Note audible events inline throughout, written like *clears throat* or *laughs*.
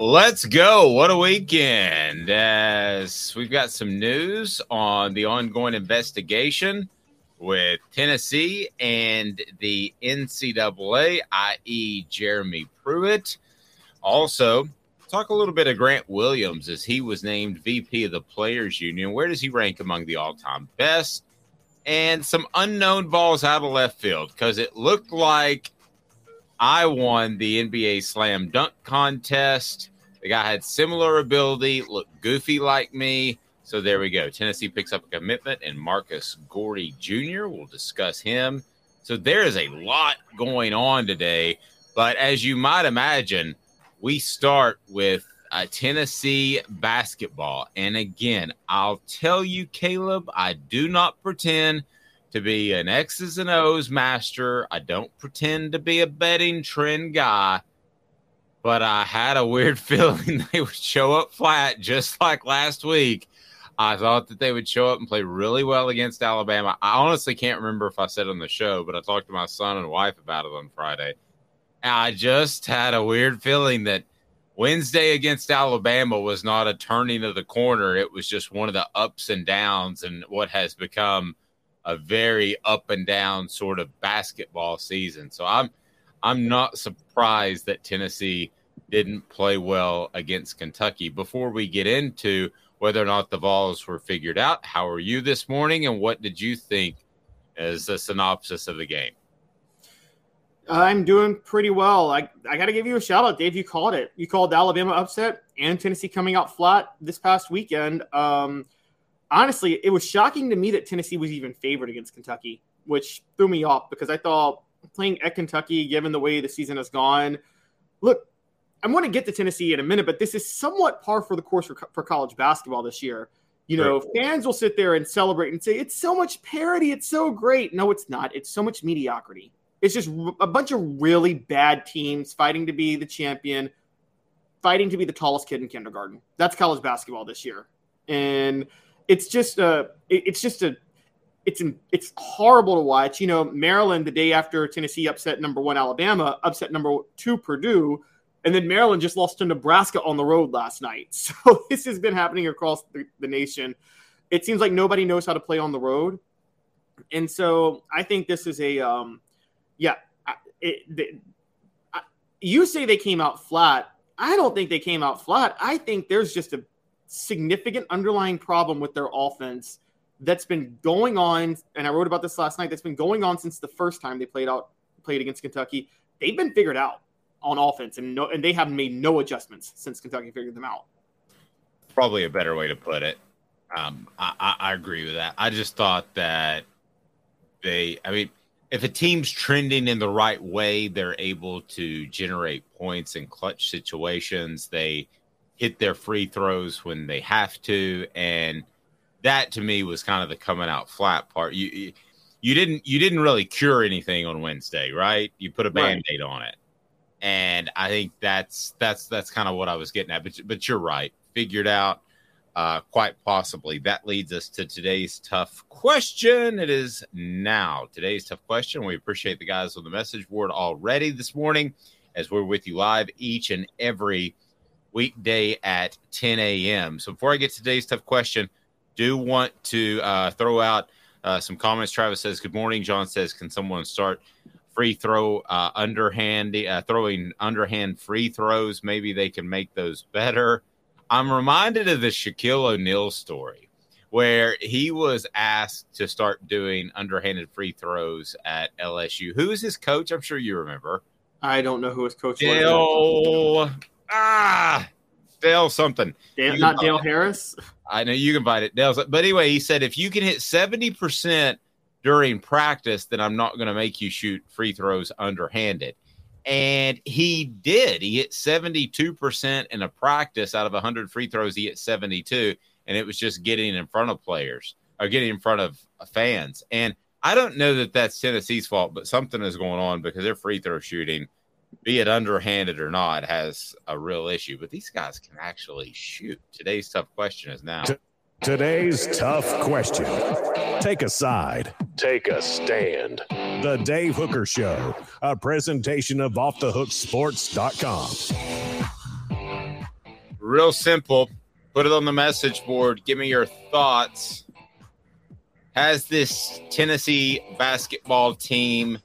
Let's go. What a weekend. As we've got some news on the ongoing investigation with Tennessee and the NCAA, i.e., Jeremy Pruitt. Also, talk a little bit of Grant Williams as he was named VP of the Players Union. Where does he rank among the all time best? And some unknown balls out of left field because it looked like I won the NBA slam dunk contest. The guy had similar ability, looked goofy like me. So there we go. Tennessee picks up a commitment, and Marcus Goree Jr. We'll discuss him. So there is a lot going on today. But as you might imagine, we start with uh, Tennessee basketball. And again, I'll tell you, Caleb, I do not pretend to be an X's and O's master. I don't pretend to be a betting trend guy, but I had a weird *laughs* feeling they would show up flat just like last week. I thought that they would show up and play really well against Alabama. I honestly can't remember if I said on the show, but I talked to my son and wife about it on Friday. I just had a weird feeling that Wednesday against Alabama was not a turning of the corner. It was just one of the ups and downs and what has become a very up and down sort of basketball season. So I'm I'm not surprised that Tennessee didn't play well against Kentucky. Before we get into whether or not the Vols were figured out, how are you this morning and what did you think as a synopsis of the game? I'm doing pretty well. I, I got to give you a shout out, Dave. You called it. You called Alabama upset and Tennessee coming out flat this past weekend. Um, honestly, it was shocking to me that Tennessee was even favored against Kentucky, which threw me off because I thought playing at Kentucky, given the way the season has gone, look, I'm going to get to Tennessee in a minute, but this is somewhat par for the course for, for college basketball this year. You know, right. fans will sit there and celebrate and say, it's so much parity. It's so great. No, it's not. It's so much mediocrity. It's just a bunch of really bad teams fighting to be the champion, fighting to be the tallest kid in kindergarten. That's college basketball this year. And it's just a, it's just a, it's it's horrible to watch. You know, Maryland the day after Tennessee upset number one Alabama, upset number two Purdue, and then Maryland just lost to Nebraska on the road last night. *laughs* So this has been happening across the, the nation. It seems like nobody knows how to play on the road. And so I think this is a, um, yeah, it, you say they came out flat. I don't think they came out flat. I think there's just a significant underlying problem with their offense that's been going on. And I wrote about this last night. That's been going on since the first time they played out played against Kentucky. They've been figured out on offense, and no, and they have made no adjustments since Kentucky figured them out. Probably a better way to put it. Um, I, I, I agree with that. I just thought that they, I mean, if a team's trending in the right way, they're able to generate points in clutch situations. They hit their free throws when they have to, and that to me was kind of the coming out flat part. You you didn't you didn't really cure anything on Wednesday, right? You put a band-aid right. on it. And I think that's that's that's kind of what I was getting at. But but you're right. Figured out uh, quite possibly. That leads us to today's tough question. It is now today's tough question. We appreciate the guys on the message board already this morning as we're with you live each and every weekday at 10 a.m. So before I get to today's tough question, do want to uh, throw out uh, some comments. Travis says, Good morning. John says, Can someone start free throw uh, underhand, uh, throwing underhand free throws? Maybe they can make those better. I'm reminded of the Shaquille O'Neal story where he was asked to start doing underhanded free throws at LSU. Who is his coach? I'm sure you remember. I don't know who his coach Dale, was. Ah, Dale something. Dale, not Dale Harris. I know you can find it. Dale's, but anyway, he said if you can hit 70% during practice, then I'm not going to make you shoot free throws underhanded. And he did. He hit 72% in a practice out of 100 free throws. He hit 72. And it was just getting in front of players or getting in front of fans. And I don't know that that's Tennessee's fault, but something is going on because their free throw shooting, be it underhanded or not, has a real issue. But these guys can actually shoot. Today's tough question is now. Today's tough question. Take a side. Take a stand. The Dave Hooker Show, a presentation of offthehooksports.com. Real simple. Put it on the message board. Give me your thoughts. Has this Tennessee basketball team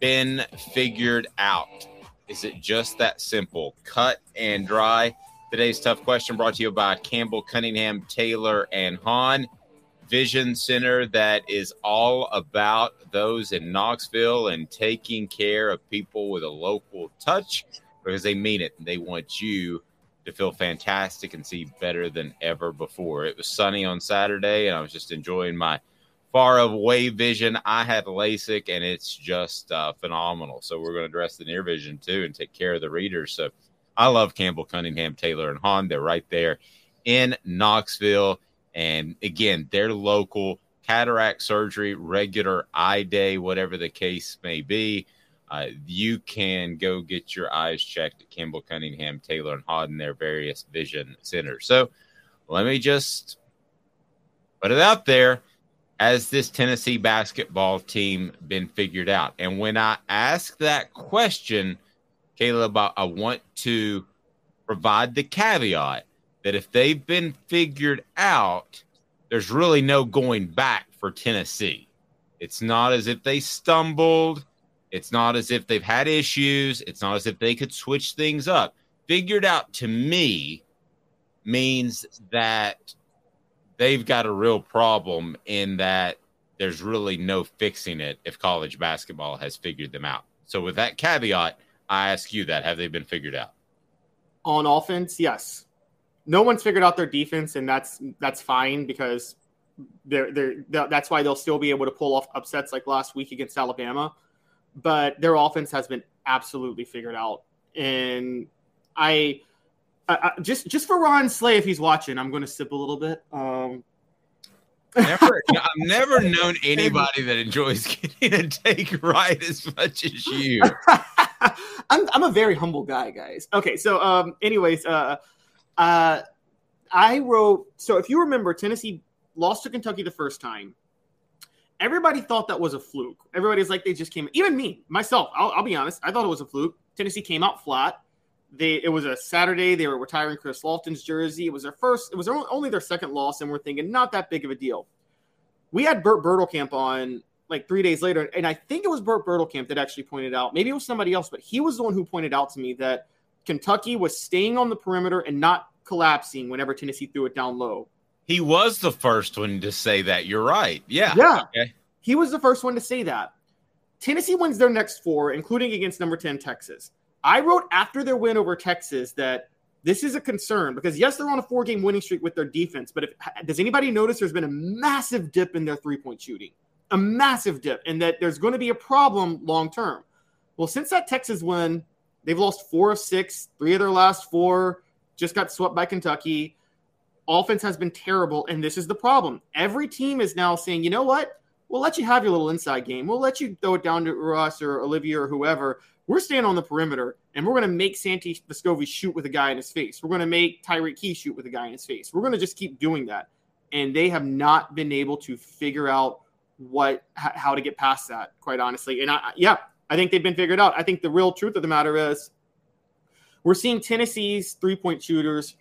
been figured out? Is it just that simple? Cut and dry. Today's tough question brought to you by Campbell Cunningham, Taylor, and Hahn Vision Center that is all about those in Knoxville and taking care of people with a local touch because they mean it. They want you to feel fantastic and see better than ever before. It was sunny on Saturday, and I was just enjoying my far away vision. I had LASIK, and it's just uh, phenomenal. So we're going to address the near vision too and take care of the readers. So I love Campbell, Cunningham, Taylor, and Hahn. They're right there in Knoxville. And again, they're local cataract surgery, regular eye day, whatever the case may be. Uh, you can go get your eyes checked at Campbell, Cunningham, Taylor, and Hahn, their various vision centers. So let me just put it out there. Has this Tennessee basketball team been figured out? And when I ask that question, Caleb, I, I want to provide the caveat that if they've been figured out, there's really no going back for Tennessee. It's not as if they stumbled. It's not as if they've had issues. It's not as if they could switch things up. Figured out to me means that they've got a real problem in that there's really no fixing it if college basketball has figured them out. So, with that caveat, I ask you that. Have they been figured out? On offense, yes. No one's figured out their defense, and that's that's fine because they're they're that's why they'll still be able to pull off upsets like last week against Alabama. But their offense has been absolutely figured out, and I, I, I just just for Ron Slay, if he's watching, I'm going to sip a little bit. Um, never, *laughs* I've never known anybody that enjoys getting a take right as much as you. *laughs* I'm I'm a very humble guy, guys. Okay, so um, anyways, uh, uh, I wrote. So if you remember, Tennessee lost to Kentucky the first time. Everybody thought that was a fluke. Everybody's like they just came. Even me, myself, I'll, I'll be honest. I thought it was a fluke. Tennessee came out flat. They it was a Saturday. They were retiring Chris Lofton's jersey. It was their first. It was only their second loss, and we're thinking not that big of a deal. we had Bert Bertelkamp on like three days later, and I think it was Bert Bertelkamp that actually pointed out. Maybe it was somebody else, but he was the one who pointed out to me that Kentucky was staying on the perimeter and not collapsing whenever Tennessee threw it down low. He was the first one to say that. You're right. Yeah. Yeah. Okay. He was the first one to say that. Tennessee wins their next four, including against number 10 Texas. I wrote after their win over Texas that this is a concern because yes, they're on a four-game winning streak with their defense, but if, does anybody notice there's been a massive dip in their three-point shooting, a massive dip, and that there's going to be a problem long term. Well, since that Texas win, they've lost four of six, three of their last four, just got swept by Kentucky. Offense has been terrible, and this is the problem. Every team is now saying, you know what? We'll let you have your little inside game. We'll let you throw it down to Uros or Olivier or whoever. We're staying on the perimeter, and we're going to make Santi Vescovi shoot with a guy in his face. We're going to make Tyreke Key shoot with a guy in his face. We're going to just keep doing that. And they have not been able to figure out what how to get past that, quite honestly. And I, yeah, I think they've been figured out. I think the real truth of the matter is we're seeing Tennessee's three point shooters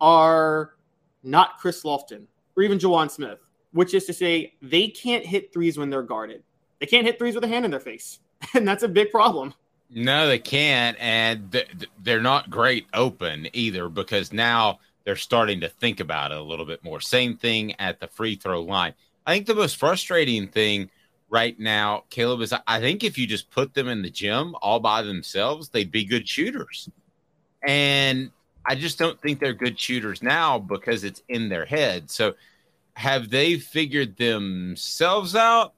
are not Chris Lofton or even JaJuan Smith, which is to say they can't hit threes when they're guarded. They can't hit threes with a hand in their face. *laughs* And that's a big problem. No, they can't. And they're not great open either because now they're starting to think about it a little bit more. Same thing at the free throw line. I think the most frustrating thing right now, Caleb, is I think if you just put them in the gym all by themselves, they'd be good shooters. And I just don't think they're good shooters now because it's in their head. So have they figured themselves out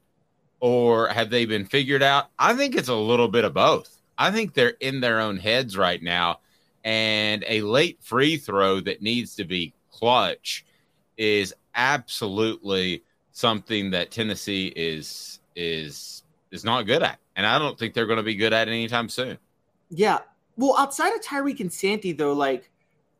or have they been figured out? I think it's a little bit of both. I think they're in their own heads right now. And a late free throw that needs to be clutch is absolutely something that Tennessee is is is not good at. And I don't think they're going to be good at anytime soon. Yeah. Well, outside of Tyreke and Santi, though, like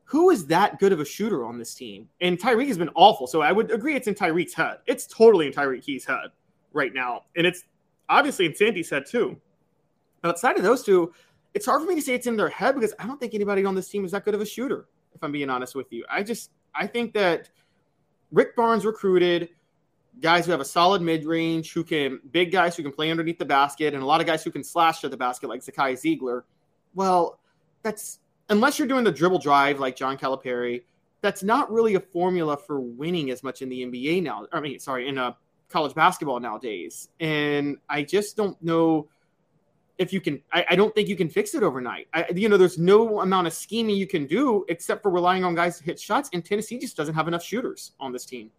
who is that good of a shooter on this team? And Tyreke has been awful. So I would agree it's in Tyreke's head. It's totally in Tyreke Key's head right now. And it's obviously in Santi's head too. Outside of those two, it's hard for me to say it's in their head because I don't think anybody on this team is that good of a shooter, if I'm being honest with you. I just I think that Rick Barnes recruited guys who have a solid mid range, who can big guys who can play underneath the basket, and a lot of guys who can slash to the basket like Zakai Zeigler. Well, that's unless you're doing the dribble drive like John Calipari, that's not really a formula for winning as much in the NBA now. I mean, sorry, in a uh, college basketball nowadays. And I just don't know if you can. I, I don't think you can fix it overnight. I, you know, there's no amount of scheming you can do except for relying on guys to hit shots. And Tennessee just doesn't have enough shooters on this team.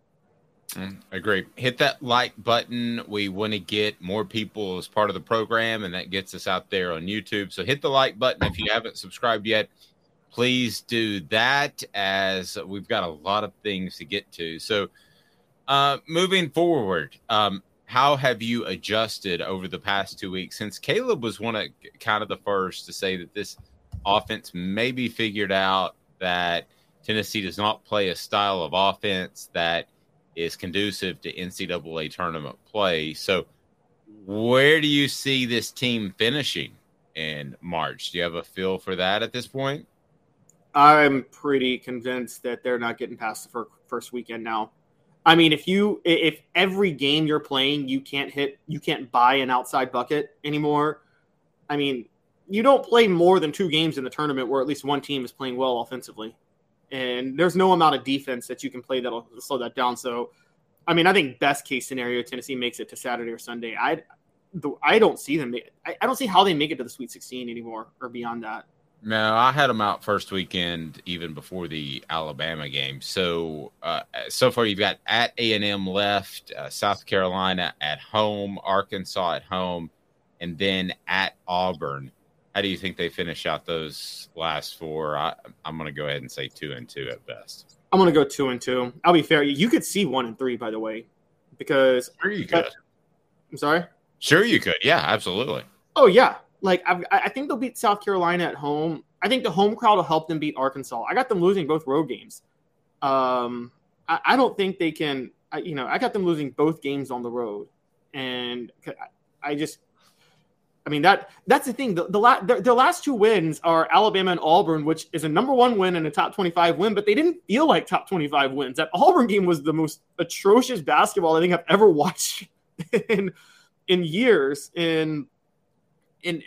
Mm, agree. Hit that like button. We want to get more people as part of the program, and that gets us out there on YouTube. So hit the like button if you haven't subscribed yet. Please do that, as we've got a lot of things to get to. So, uh, moving forward, um, how have you adjusted over the past two weeks since Caleb was one of kind of the first to say that this offense may be figured out that Tennessee does not play a style of offense that is conducive to NCAA tournament play. So, where do you see this team finishing in March? Do you have a feel for that at this point? I'm pretty convinced that they're not getting past the first weekend now. I mean, if you if every game you're playing you can't hit you can't buy an outside bucket anymore. I mean, you don't play more than two games in the tournament where at least one team is playing well offensively, and there's no amount of defense that you can play that'll slow that down. So, I mean, I think best case scenario Tennessee makes it to Saturday or Sunday. I I don't see them. I, I don't see how they make it to the Sweet 16 anymore or beyond that. No, I had them out first weekend, even before the Alabama game. So, uh, so far you've got at A and M left, uh, South Carolina at home, Arkansas at home, and then at Auburn. How do you think they finish out those last four? I, am going to go ahead and say two and two at best. I'm going to go two and two. I'll be fair. You could see one and three, by the way, because sure you could. I'm sorry. Sure, you could. Yeah, absolutely. Oh yeah, like I've, i think they'll beat South Carolina at home. I think the home crowd will help them beat Arkansas. I got them losing both road games. Um, I, I don't think they can. I, you know, I got them losing both games on the road, and I, just I mean that that's the thing. The, the, la- the, the last two wins are Alabama and Auburn, which is a number one win and a top twenty five win, but they didn't feel like top twenty five wins. That Auburn game was the most atrocious basketball I think I've ever *laughs* watched in in years. And and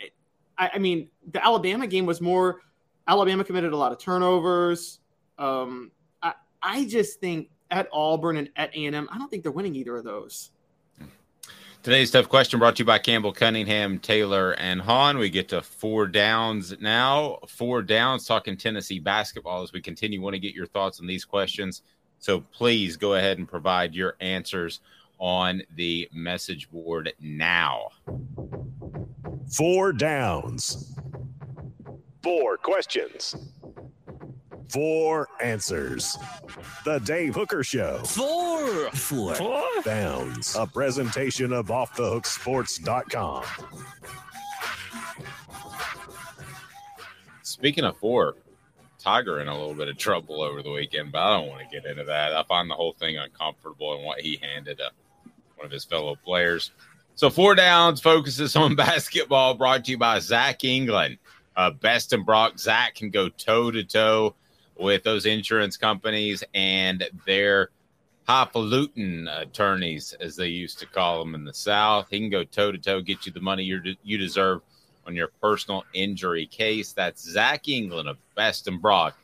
I, I mean the Alabama game was more. Alabama committed a lot of turnovers. Um, I I just think at Auburn and at A and M, I don't think they're winning either of those. Today's tough question brought to you by Campbell Cunningham, Taylor, and Hahn. We get to four downs now. Four downs talking Tennessee basketball as we continue. Want to get your thoughts on these questions. So please go ahead and provide your answers on the message board now. Four downs. Four questions. Four answers. The Dave Hooker Show. Four. Four. Four. Downs. A presentation of OffTheHookSports.com. Speaking of four, Tiger in a little bit of trouble over the weekend, but I don't want to get into that. I find the whole thing uncomfortable and what he handed a, one of his fellow players. So, four downs focuses on *laughs* basketball brought to you by Zach England. Uh, Best and Brock. Zach can go toe to toe with those insurance companies and their highfalutin attorneys, as they used to call them in the South. He can go toe to toe, get you the money you you deserve on your personal injury case. That's Zach England of Best and Brock.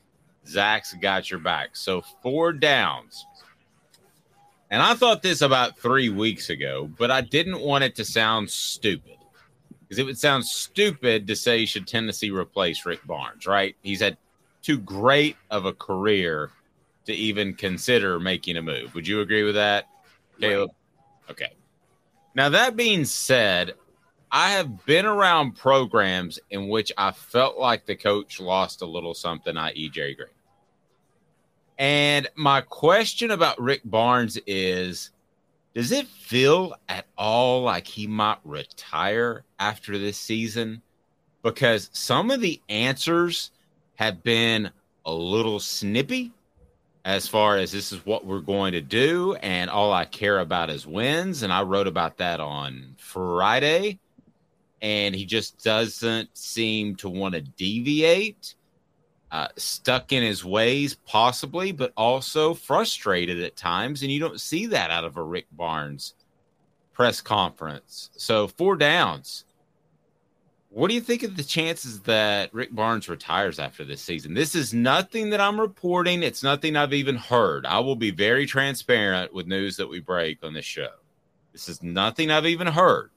Zach's got your back. So four downs. And I thought this about three weeks ago, but I didn't want it to sound stupid because it would sound stupid to say should Tennessee replace Rick Barnes, right? He's had too great of a career to even consider making a move. Would you agree with that, Caleb? Right. Okay. Now, that being said, I have been around programs in which I felt like the coach lost a little something, i.e., Jerry Green. And my question about Rick Barnes is Does it feel at all like he might retire after this season? Because some of the answers have been a little snippy as far as this is what we're going to do and all I care about is wins. And I wrote about that on Friday. And he just doesn't seem to want to deviate uh, stuck in his ways possibly but also frustrated at times and you don't see that out of a Rick Barnes press conference so four downs what do you think of the chances that Rick Barnes retires after this season? This is nothing that I'm reporting. It's nothing I've even heard. I will be very transparent with news that we break on this show. This is nothing I've even heard.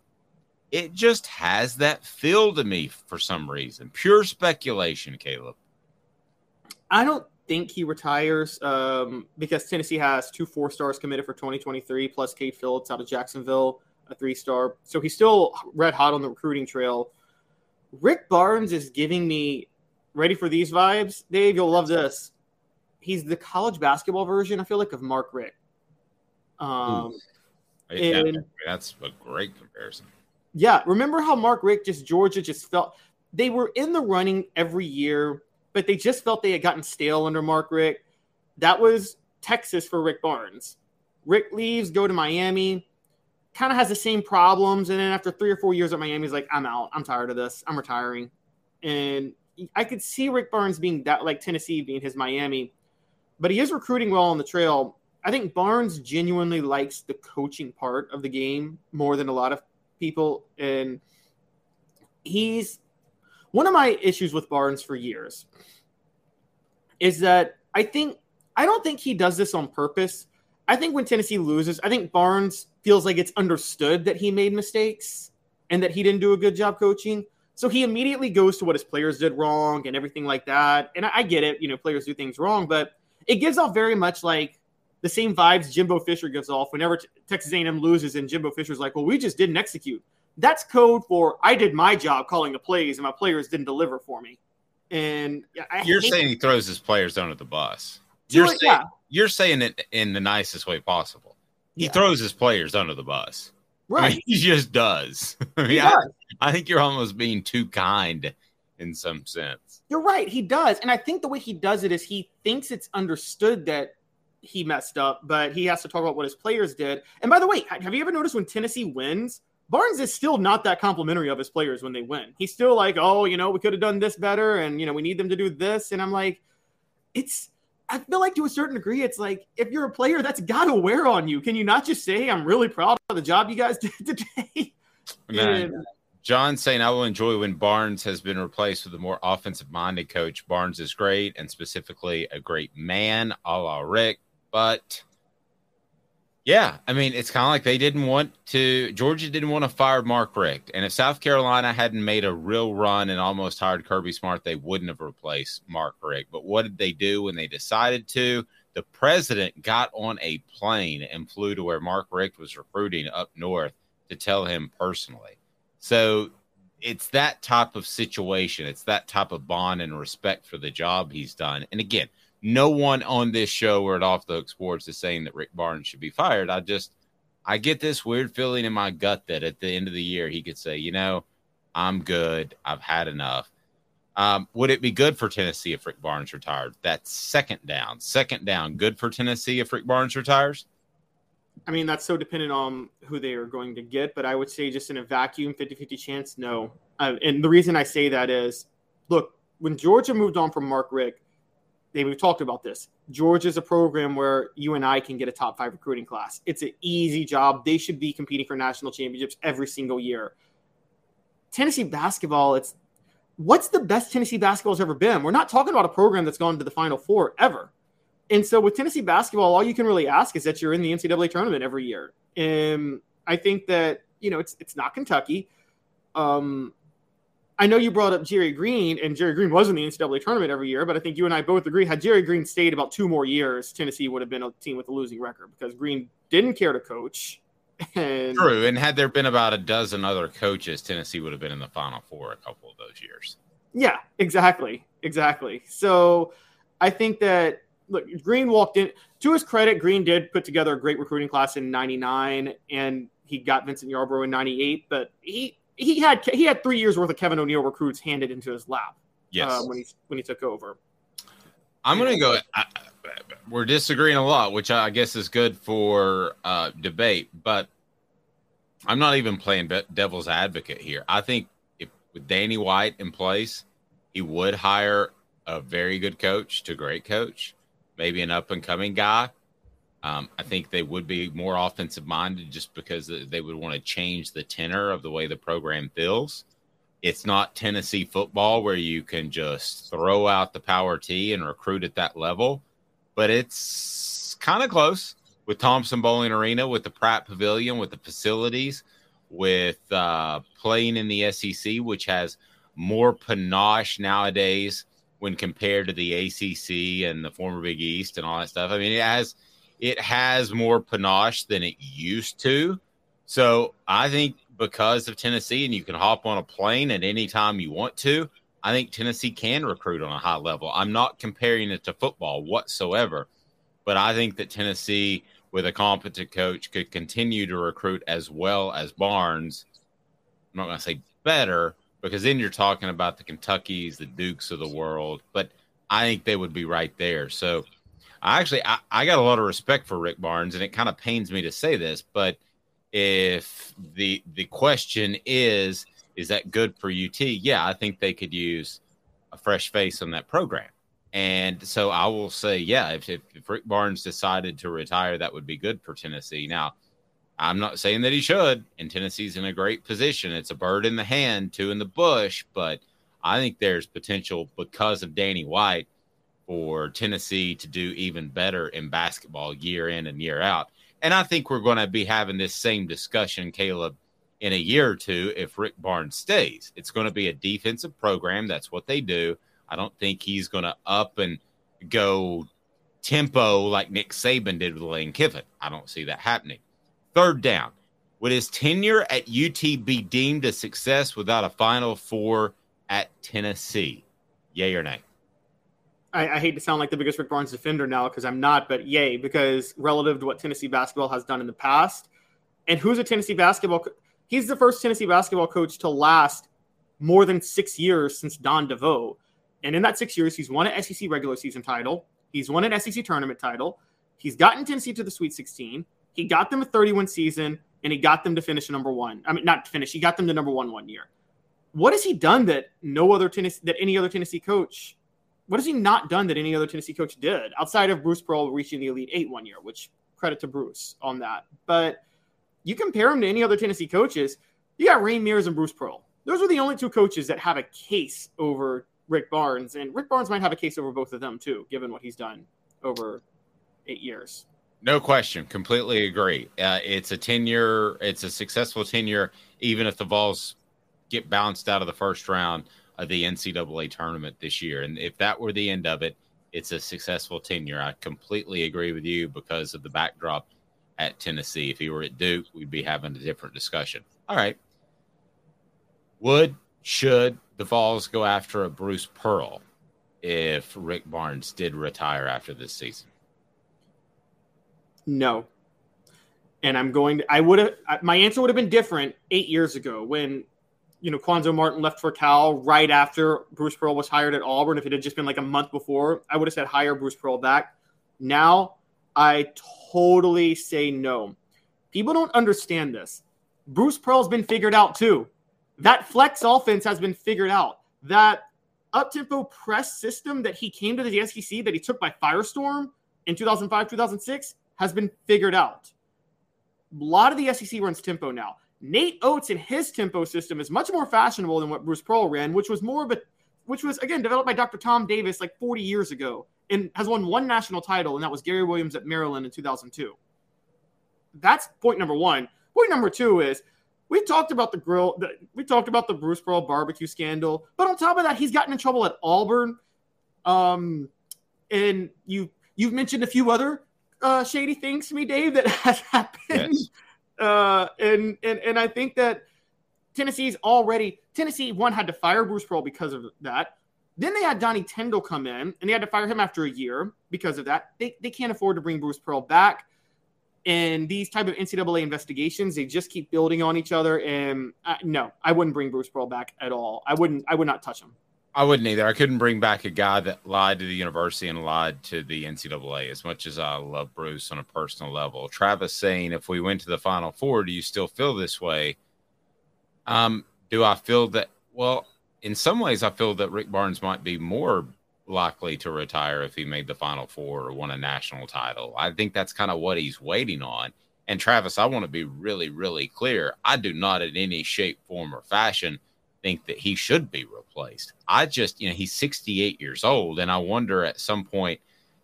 It just has that feel to me for some reason. Pure speculation, Caleb. I don't think he retires um, because Tennessee has two four stars committed for 2023, plus Cade Phillips out of Jacksonville, a three star. So he's still red hot on the recruiting trail. Rick Barnes is giving me ready for these vibes. Dave, you'll love this. He's the college basketball version, I feel like, of Mark Richt. Um, and, that's a great comparison. Yeah. Remember how Mark Richt just Georgia just felt they were in the running every year, but they just felt they had gotten stale under Mark Richt. That was Texas for Rick Barnes. Rick leaves, go to Miami kind of has the same problems. And then after three or four years at Miami, he's like, I'm out. I'm tired of this. I'm retiring. And I could see Rick Barnes being that like Tennessee being his Miami, but he is recruiting well on the trail. I think Barnes genuinely likes the coaching part of the game more than a lot of people. And he's one of my issues with Barnes for years is that I think I don't think he does this on purpose. I think when Tennessee loses, I think Barnes feels like it's understood that he made mistakes and that he didn't do a good job coaching. So he immediately goes to what his players did wrong and everything like that. And I, get it, you know, players do things wrong, but it gives off very much like the same vibes Jimbo Fisher gives off whenever Texas A&M loses and Jimbo Fisher's like, "Well, we just didn't execute." That's code for I did my job calling the plays and my players didn't deliver for me. And I you're saying he throws his players under the bus. You're saying, yeah. you're saying it in the nicest way possible he yeah. throws his players under the bus. Right. I mean, *laughs* he just does. *laughs* I, mean, does. I, I think you're almost being too kind in some sense. You're right. He does. And I think the way he does it is he thinks it's understood that he messed up, but he has to talk about what his players did. And by the way, have you ever noticed when Tennessee wins, Barnes is still not that complimentary of his players when they win. He's still like, oh, you know, we could have done this better, and you know, we need them to do this. And I'm like, it's. I feel like to a certain degree, it's like if you're a player, that's got to wear on you. Can you not just say, "I'm really proud of the job you guys *laughs* did today"? Man, John saying, "I will enjoy when Barnes has been replaced with a more offensive-minded coach. Barnes is great, and specifically a great man, a la Richt. But yeah, I mean, it's kind of like they didn't want to. Georgia didn't want to fire Mark Richt, and if South Carolina hadn't made a real run and almost hired Kirby Smart, they wouldn't have replaced Mark Richt. But what did they do when they decided to? The president got on a plane and flew to where Mark Richt was recruiting up north to tell him personally. So it's that type of situation. It's that type of bond and respect for the job he's done. And again, no one on this show or at Off the Hook Sports is saying that Rick Barnes should be fired. I just I get this weird feeling in my gut that at the end of the year he could say, you know, I'm good. I've had enough. Um, would it be good for Tennessee if Rick Barnes retired? That's second down. Second down. Good for Tennessee if Rick Barnes retires? I mean, that's so dependent on who they are going to get, but I would say just in a vacuum, 50 50 chance, no. Uh, and the reason I say that is look, when Georgia moved on from Mark Richt, they, we've talked about this. Georgia's a program where you and I can get a top five recruiting class. It's an easy job. They should be competing for national championships every single year. Tennessee basketball, it's what's the best Tennessee basketball's ever been? We're not talking about a program that's gone to the Final Four ever. And so with Tennessee basketball, all you can really ask is that you're in the NCAA tournament every year. And I think that, you know, it's it's not Kentucky. Um, I know you brought up Jerry Green, and Jerry Green was in the NCAA tournament every year, but I think you and I both agree had Jerry Green stayed about two more years, Tennessee would have been a team with a losing record because Green didn't care to coach. *laughs* And True, and had there been about a dozen other coaches, Tennessee would have been in the Final Four a couple of those years. Yeah, exactly, exactly. So I think that look, Green walked in. To his credit, Green did put together a great recruiting class in '99, and he got Vincent Yarbrough in '98. But he he had he had three years worth of Kevin O'Neill recruits handed into his lap. Yes, uh, when he when he took over. I'm going to go. I, we're disagreeing a lot, which I guess is good for uh, debate. But I'm not even playing devil's advocate here. I think if with Danny White in place, he would hire a very good coach to great coach, maybe an up and coming guy um, I think they would be more offensive minded just because they would want to change the tenor of the way the program feels. It's not Tennessee football where you can just throw out the power T and recruit at that level, but it's kind of close with Thompson Boling Arena, with the Pratt Pavilion, with the facilities, with uh, playing in the SEC, which has more panache nowadays when compared to the ACC and the former Big East and all that stuff. I mean, it has it has more panache than it used to. So I think because of Tennessee, and you can hop on a plane at any time you want to, I think Tennessee can recruit on a high level. I'm not comparing it to football whatsoever, but I think that Tennessee, with a competent coach, could continue to recruit as well as Barnes. I'm not going to say better because then you're talking about the Kentuckies, the Dukes of the world, but I think they would be right there. So I actually I, I got a lot of respect for Rick Barnes, and it kind of pains me to say this, but if the the question is is that good for UT? Yeah, I think they could use a fresh face on that program. And so I will say, yeah, if, if, if Rick Barnes decided to retire, that would be good for Tennessee. Now, I'm not saying that he should, and Tennessee's in a great position. It's a bird in the hand, two in the bush, but I think there's potential because of Danny White for Tennessee to do even better in basketball year in and year out. And I think we're going to be having this same discussion, Caleb, in a year or two if Rick Barnes stays. It's going to be a defensive program. That's what they do. I don't think he's going to up and go tempo like Nick Saban did with Lane Kiffin. I don't see that happening. Third down. Would his tenure at UT be deemed a success without a Final Four at Tennessee? Yay or nay? I, I, hate to sound like the biggest Rick Barnes defender now because I'm not, but yay, because relative to what Tennessee basketball has done in the past, and who's a Tennessee basketball? Co- he's the first Tennessee basketball coach to last more than six years since Don DeVoe, and in that six years, he's won an SEC regular season title, he's won an SEC tournament title, he's gotten Tennessee to the Sweet 16, he got them a 31 season, and he got them to finish number one. I mean, not finish. He got them to number one one year. What has he done that no other Tennessee that any other Tennessee coach? What has he not done that any other Tennessee coach did outside of Bruce Pearl reaching the Elite Eight one year? Which credit to Bruce on that. But you compare him to any other Tennessee coaches. You got Ray Mears and Bruce Pearl. Those are the only two coaches that have a case over Rick Barnes, and Rick Barnes might have a case over both of them too, given what he's done over eight years. No question. Completely agree. Uh, it's a tenure. It's a successful tenure, even if the Vols get bounced out of the first round of the NCAA tournament this year. And if that were the end of it, it's a successful tenure. I completely agree with you because of the backdrop at Tennessee. If he were at Duke, we'd be having a different discussion. All right. Would, should the Vols go after a Bruce Pearl if Rick Barnes did retire after this season? No. And I'm going to, I would have, my answer would have been different eight years ago when, you know, Cuonzo Martin left for Cal right after Bruce Pearl was hired at Auburn. If it had just been like a month before, I would have said hire Bruce Pearl back. Now, I totally say no. People don't understand this. Bruce Pearl's been figured out too. That flex offense has been figured out. That up tempo press system that he came to the SEC that he took by firestorm in 2005, 2006 has been figured out. A lot of the SEC runs tempo now. Nate Oats and his tempo system is much more fashionable than what Bruce Pearl ran, which was more of a, which was again developed by Dr. Tom Davis like 40 years ago and has won one national title, and that was Gary Williams at Maryland in 2002. That's point number one. Point number two is we talked about the grill. The, we talked about the Bruce Pearl barbecue scandal, but on top of that, he's gotten in trouble at Auburn. Um, and you you've mentioned a few other uh, shady things to me, Dave, that has happened. Yes. Uh, and and and I think that Tennessee's already Tennessee one had to fire Bruce Pearl because of that. Then they had Donnie Tyndall come in, and they had to fire him after a year because of that. They they can't afford to bring Bruce Pearl back. And these type of NCAA investigations, they just keep building on each other. And uh, no, I wouldn't bring Bruce Pearl back at all. I wouldn't. I would not touch him. I wouldn't either. I couldn't bring back a guy that lied to the university and lied to the NCAA as much as I love Bruce on a personal level. Travis saying, if we went to the Final Four, do you still feel this way? Um, do I feel that? Well, in some ways, I feel that Rick Barnes might be more likely to retire if he made the Final Four or won a national title. I think that's kind of what he's waiting on. And Travis, I want to be really, really clear. I do not in any shape, form, or fashion think that he should be replaced. I just, you know, he's 68 years old, and I wonder at some point,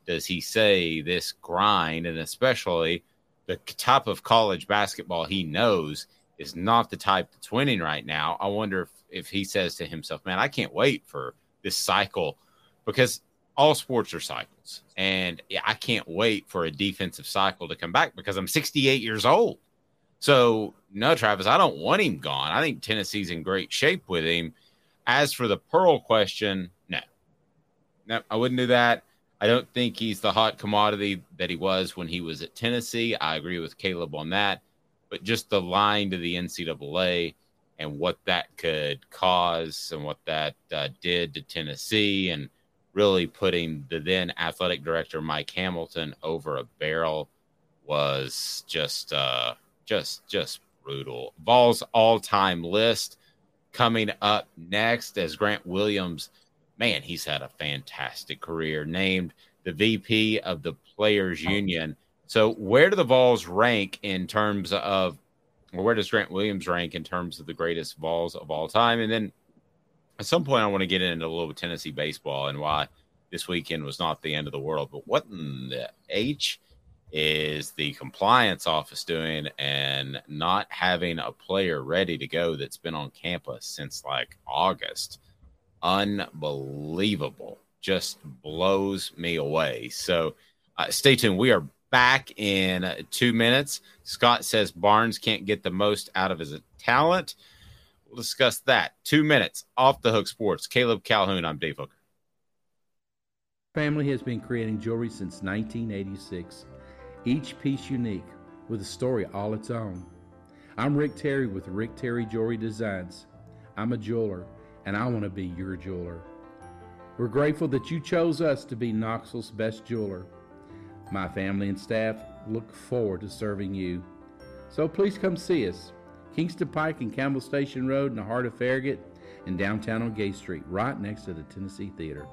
does he say this grind, and especially the type of college basketball he knows is not the type that's winning right now. I wonder if, if he says to himself, man, I can't wait for this cycle because all sports are cycles. And I can't wait for a defensive cycle to come back because I'm 68 years old. So, no, Travis, I don't want him gone. I think Tennessee's in great shape with him. As for the Pearl question, no. No, I wouldn't do that. I don't think he's the hot commodity that he was when he was at Tennessee. I agree with Caleb on that. But just the line to the NCAA and what that could cause and what that uh, did to Tennessee and really putting the then athletic director Mike Hamilton over a barrel was just uh, just just brutal. Vols all-time list coming up next as Grant Williams. Man, he's had a fantastic career. Named the VP of the Players Union. So, where do the Vols rank in terms of, or where does Grant Williams rank in terms of the greatest Vols of all time? And then at some point, I want to get into a little Tennessee baseball and why this weekend was not the end of the world. But what in the H is the compliance office doing and not having a player ready to go that's been on campus since like August. Unbelievable. Just blows me away. So uh, stay tuned. We are back in two minutes. Scott says Barnes can't get the most out of his talent. We'll discuss that. Two minutes off the hook sports. Caleb Calhoun, I'm Dave Hooker. Family has been creating jewelry since 1986 each piece unique with a story all its own. I'm Rick Terry with Rick Terry Jewelry Designs. I'm a jeweler, and I want to be your jeweler. We're grateful that you chose us to be Knoxville's best jeweler. My family and staff look forward to serving you. So please come see us. Kingston Pike and Campbell Station Road in the heart of Farragut and downtown on Gay Street, right next to the Tennessee Theater.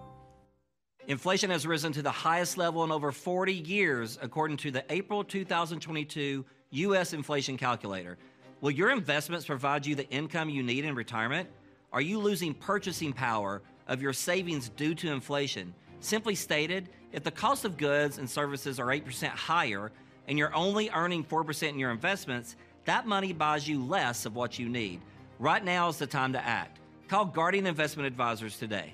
Inflation has risen to the highest level in over 40 years, according to the April 2022 U.S. Inflation Calculator. Will your investments provide you the income you need in retirement? Are you losing purchasing power of your savings due to inflation? Simply stated, if the cost of goods and services are 8% higher and you're only earning 4% in your investments, that money buys you less of what you need. Right now is the time to act. Call Guardian Investment Advisors today.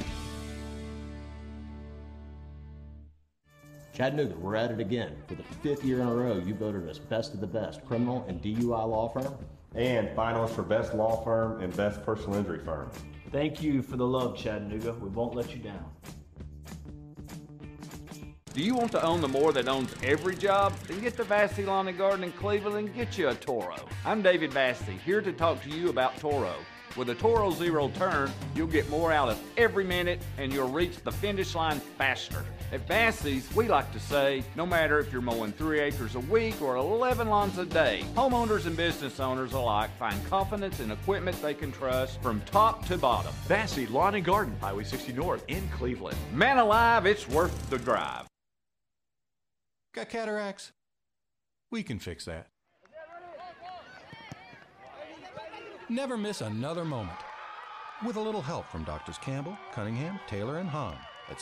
Chattanooga, we're at it again. For the fifth year in a row, you voted us best of the best criminal and DUI law firm. And finalists for best law firm and best personal injury firm. Thank you for the love, Chattanooga. We won't let you down. Do you want to own the more that owns every job? Then get to Vassy Lawn and Garden in Cleveland and get you a Toro. I'm David Vassy, here to talk to you about Toro. With a Toro Zero Turn, you'll get more out of every minute and you'll reach the finish line faster. At Vassy's, we like to say, no matter if you're mowing three acres a week or 11 lawns a day, homeowners and business owners alike find confidence in equipment they can trust from top to bottom. Vassy Lawn and Garden, Highway 60 North in Cleveland. Man alive, it's worth the drive. Got cataracts? We can fix that. Never miss another moment. With a little help from Doctors Campbell, Cunningham, Taylor, and Hahn at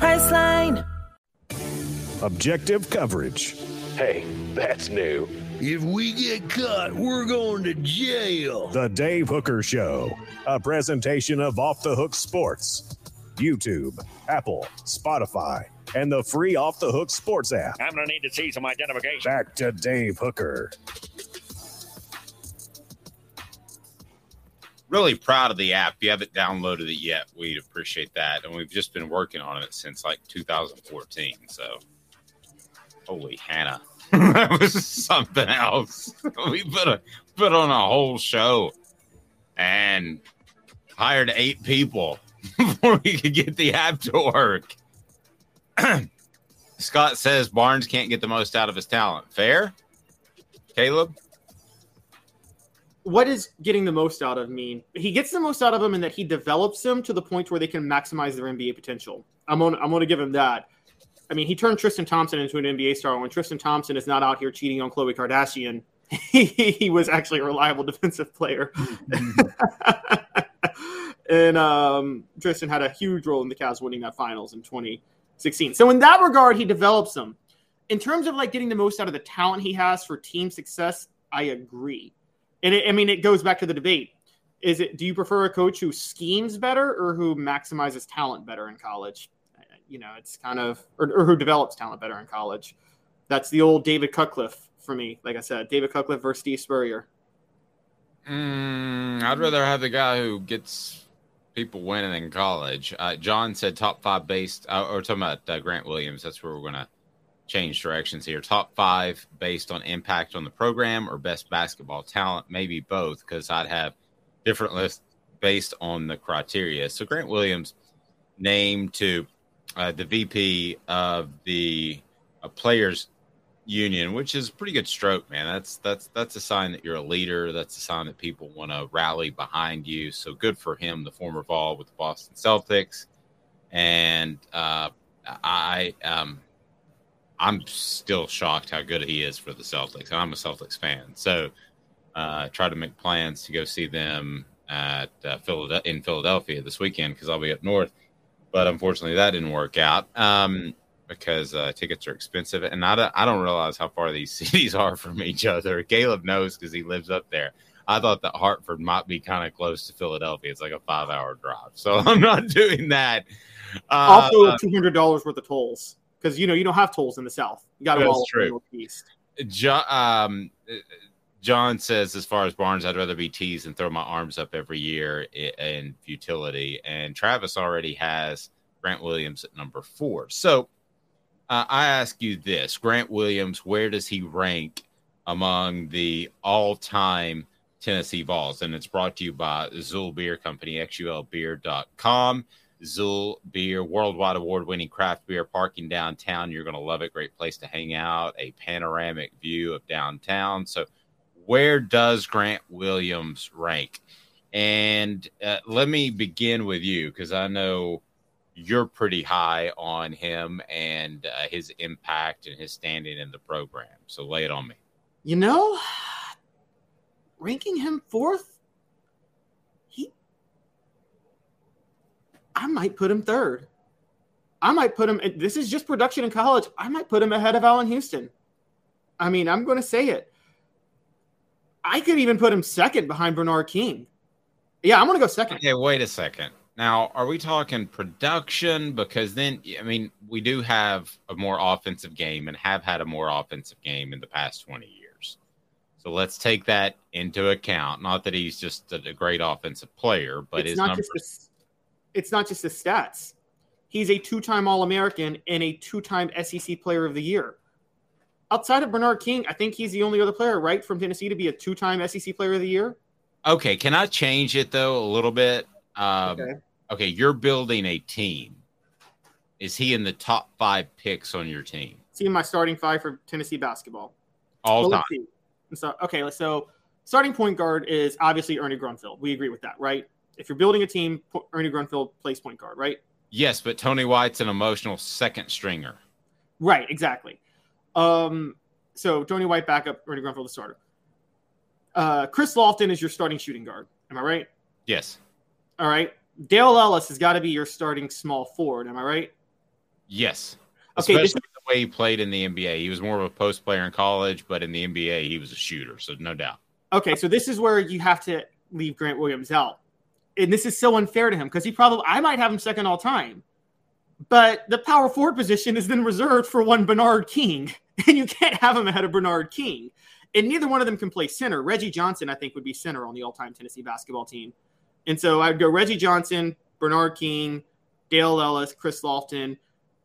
Priceline. Objective coverage. Hey, that's new. If we get caught, we're going to jail. The Dave Hooker Show, a presentation of Off the Hook Sports. YouTube, Apple, Spotify, and the free Off the Hook Sports app. I'm going to need to see some identification. Back to Dave Hooker. Really proud of the app. If you haven't downloaded it yet, we'd appreciate that. And we've just been working on it since like 2014. So, holy Hannah, *laughs* that was something else. *laughs* we put a put on a whole show and hired eight people *laughs* before we could get the app to work. *clears throat* Scott says Barnes can't get the most out of his talent. Fair, Caleb what is getting the most out of mean? He gets the most out of them in that he develops them to the point where they can maximize their NBA potential. I'm on. I'm going to give him that. I mean, he turned Tristan Thompson into an NBA star. When Tristan Thompson is not out here cheating on Khloe Kardashian, *laughs* he, he was actually a reliable *laughs* defensive player. *laughs* and um, Tristan had a huge role in the Cavs winning that finals in 2016. So in that regard, he develops them. In terms of like getting the most out of the talent he has for team success, I agree and it, I mean, it goes back to the debate. Is it, do you prefer a coach who schemes better or who maximizes talent better in college? You know, it's kind of, or, or who develops talent better in college. That's the old David Cutcliffe for me. Like I said, David Cutcliffe versus Steve Spurrier. Mm, I'd rather have the guy who gets people winning in college. Uh, John said top five based, uh, or talking about uh, Grant Williams. That's where we're going to change directions here. Top five based on impact on the program or best basketball talent, maybe both, because I'd have different lists based on the criteria. So Grant Williams named to uh, the VP of the uh, Players Union, which is a pretty good stroke, man. That's that's that's a sign that you're a leader. That's a sign that people want to rally behind you. So good for him, the former Vol with the Boston Celtics, and uh, I um, I'm still shocked how good he is for the Celtics. I'm a Celtics fan, so uh, try to make plans to go see them at uh, Philadelphia in Philadelphia this weekend because I'll be up north. But unfortunately, that didn't work out. Um, because uh, tickets are expensive, and I don't, I don't realize how far these *laughs* cities are from each other. Caleb knows because he lives up there. I thought that Hartford might be kind of close to Philadelphia. It's like a five hour drive, so *laughs* I'm not doing that. Uh, also, two hundred dollars worth of tolls because you know you don't have tolls in the South. You got to all true. Northeast. John, um, John says, as far as Barnes, I'd rather be teased and throw my arms up every year in futility. And Travis already has Grant Williams at number four. So uh, I ask you this Grant Williams, where does he rank among the all time Tennessee Vols? And it's brought to you by Xul Beer Company, xulbeer.com. Xul Beer, worldwide award winning craft beer, parking downtown. You're going to love it. Great place to hang out, a panoramic view of downtown. So, where does Grant Williams rank? And uh, let me begin with you because I know you're pretty high on him and uh, his impact and his standing in the program. So lay it on me. You know, ranking him fourth, he, I might put him third. I might put him. This is just production in college. I might put him ahead of Allan Houston. I mean, I'm going to say it. I could even put him second behind Bernard King. Yeah, I'm going to go second. Okay, wait a second. Now, are we talking production? Because then, I mean, we do have a more offensive game and have had a more offensive game in the past 20 years. So let's take that into account. Not that he's just a, great offensive player, but it's his numbers. It's not just the stats. He's a two time All American and a two time SEC Player of the Year. Outside of Bernard King, I think he's the only other player, right, from Tennessee to be a two time SEC Player of the Year. Okay. Can I change it, though, a little bit? Um, okay okay, you're building a team. Is he in the top five picks on your team? See my starting five for Tennessee basketball. All well, time. So okay, so starting point guard is obviously Ernie Grunfeld. We agree with that, right? If you're building a team, Ernie Grunfeld plays point guard, right? Yes, but Tony White's an emotional second stringer. Right, exactly. Um, so Tony White backup, Ernie Grunfeld the starter. Uh, Chris Lofton is your starting shooting guard. Am I right? Yes. All right. Dale Ellis has got to be your starting small forward. Am I right? Yes. Okay, Especially is- the way he played in the NBA. He was more of a post player in college, but in the NBA, he was a shooter. So no doubt. Okay, so this is where you have to leave Grant Williams out, and this is so unfair to him because he probably I might have him second all time, but the power forward position is then reserved for one Bernard King, *laughs* and you can't have him ahead of Bernard King, and neither one of them can play center. Reggie Johnson, I think, would be center on the all time Tennessee basketball team. And so I'd go Reggie Johnson, Bernard King, Dale Ellis, Chris Lofton,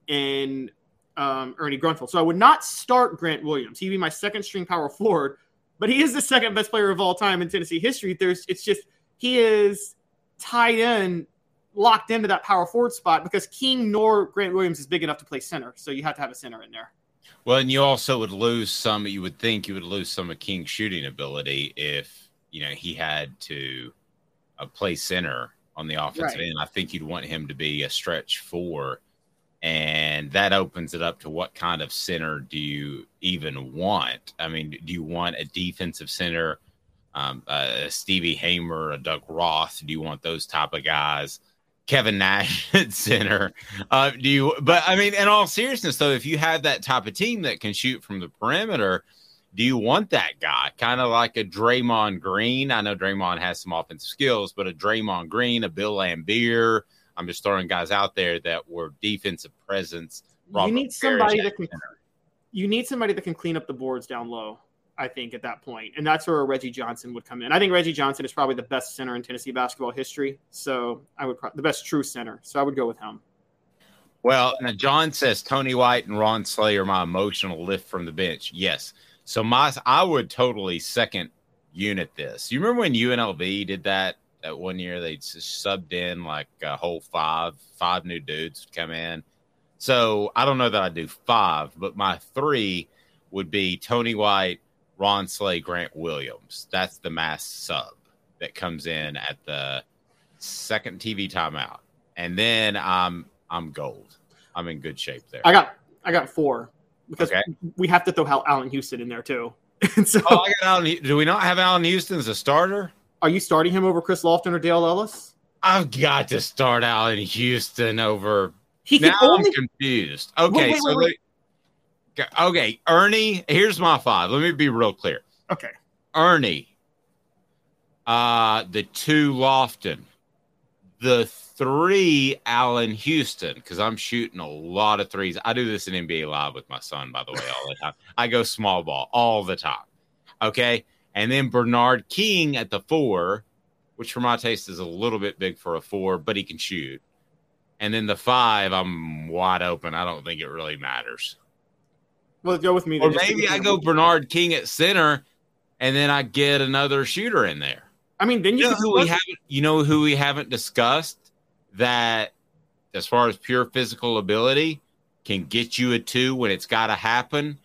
and um, Ernie Grunfeld. So I would not start Grant Williams. He'd be my second string power forward, but he is the second best player of all time in Tennessee history. There's it's just he is tied in, locked into that power forward spot because King nor Grant Williams is big enough to play center. So you have to have a center in there. Well, and you also would lose some. You would think you would lose some of King's shooting ability if you know he had to a play center on the offensive right. end. I think you'd want him to be a stretch four, and that opens it up to what kind of center do you even want? I mean, do you want a defensive center, um, a Stevie Hamer, a Doug Roth? Do you want those type of guys? Kevin Nash *laughs* at center. Uh, do you? But I mean, in all seriousness, though, if you have that type of team that can shoot from the perimeter do you want that guy? Kind of like a Draymond Green. I know Draymond has some offensive skills, but a Draymond Green, a Bill Laimbeer. I'm just throwing guys out there that were defensive presence. Robert you need somebody that can. You need somebody that can clean up the boards down low. I think at that point, and that's where Reggie Johnson would come in. I think Reggie Johnson is probably the best center in Tennessee basketball history. So I would the best true center. So I would go with him. Well, John says Tony White and Ron Slay are my emotional lift from the bench. Yes. So my I would totally second unit this. You remember when UNLV did that that one year? They subbed in like a whole five, five new dudes come in. So I don't know that I do five, but my three would be Tony White, Ron Slay, Grant Williams. That's the mass sub that comes in at the second TV timeout, and then I'm I'm gold. I'm in good shape there. I got I got four because Okay. we have to throw Hal- Allan Houston in there too. *laughs* and so, Oh, I got Allan. Do we not have Allan Houston as a starter? are you starting him over Chris Lofton or Dale Ellis? I've got to start Allan Houston over. He now only- I'm confused. Okay, Wait, wait, so wait, okay, Ernie. Here's my five. Let me be real clear. Okay. Ernie, uh, the two Lofton, the three Allan Houston, because I'm shooting a lot of threes. I do this in NBA Live with my son, by the way, all the time. I go small ball all the time. Okay. And then Bernard King at the four, which for my taste is a little bit big for a four, but he can shoot. And then the five, I'm wide open. I don't think it really matters. Well, go with me. Or maybe I go Bernard King at center, and then I get another shooter in there. I mean, then you, You know who we haven't. You know who we haven't discussed that, as far as pure physical ability, can get you a two when it's got to happen.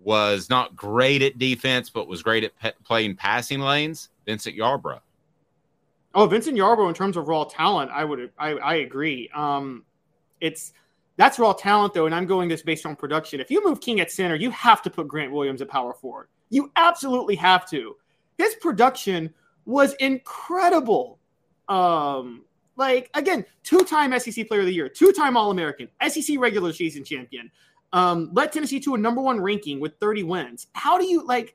Was not great at defense, but was great at pe- playing passing lanes. Vincent Yarbrough. Oh, Vincent Yarbrough, in terms of raw talent, I would I, I agree. Um, it's that's raw talent though, and I'm going this based on production. If you move King at center, you have to put Grant Williams at power forward. You absolutely have to. His production was incredible. Um, like again, two-time SEC Player of the Year, two-time All-American, SEC regular season champion. Um, led Tennessee to a number one ranking with 30 wins. How do you like?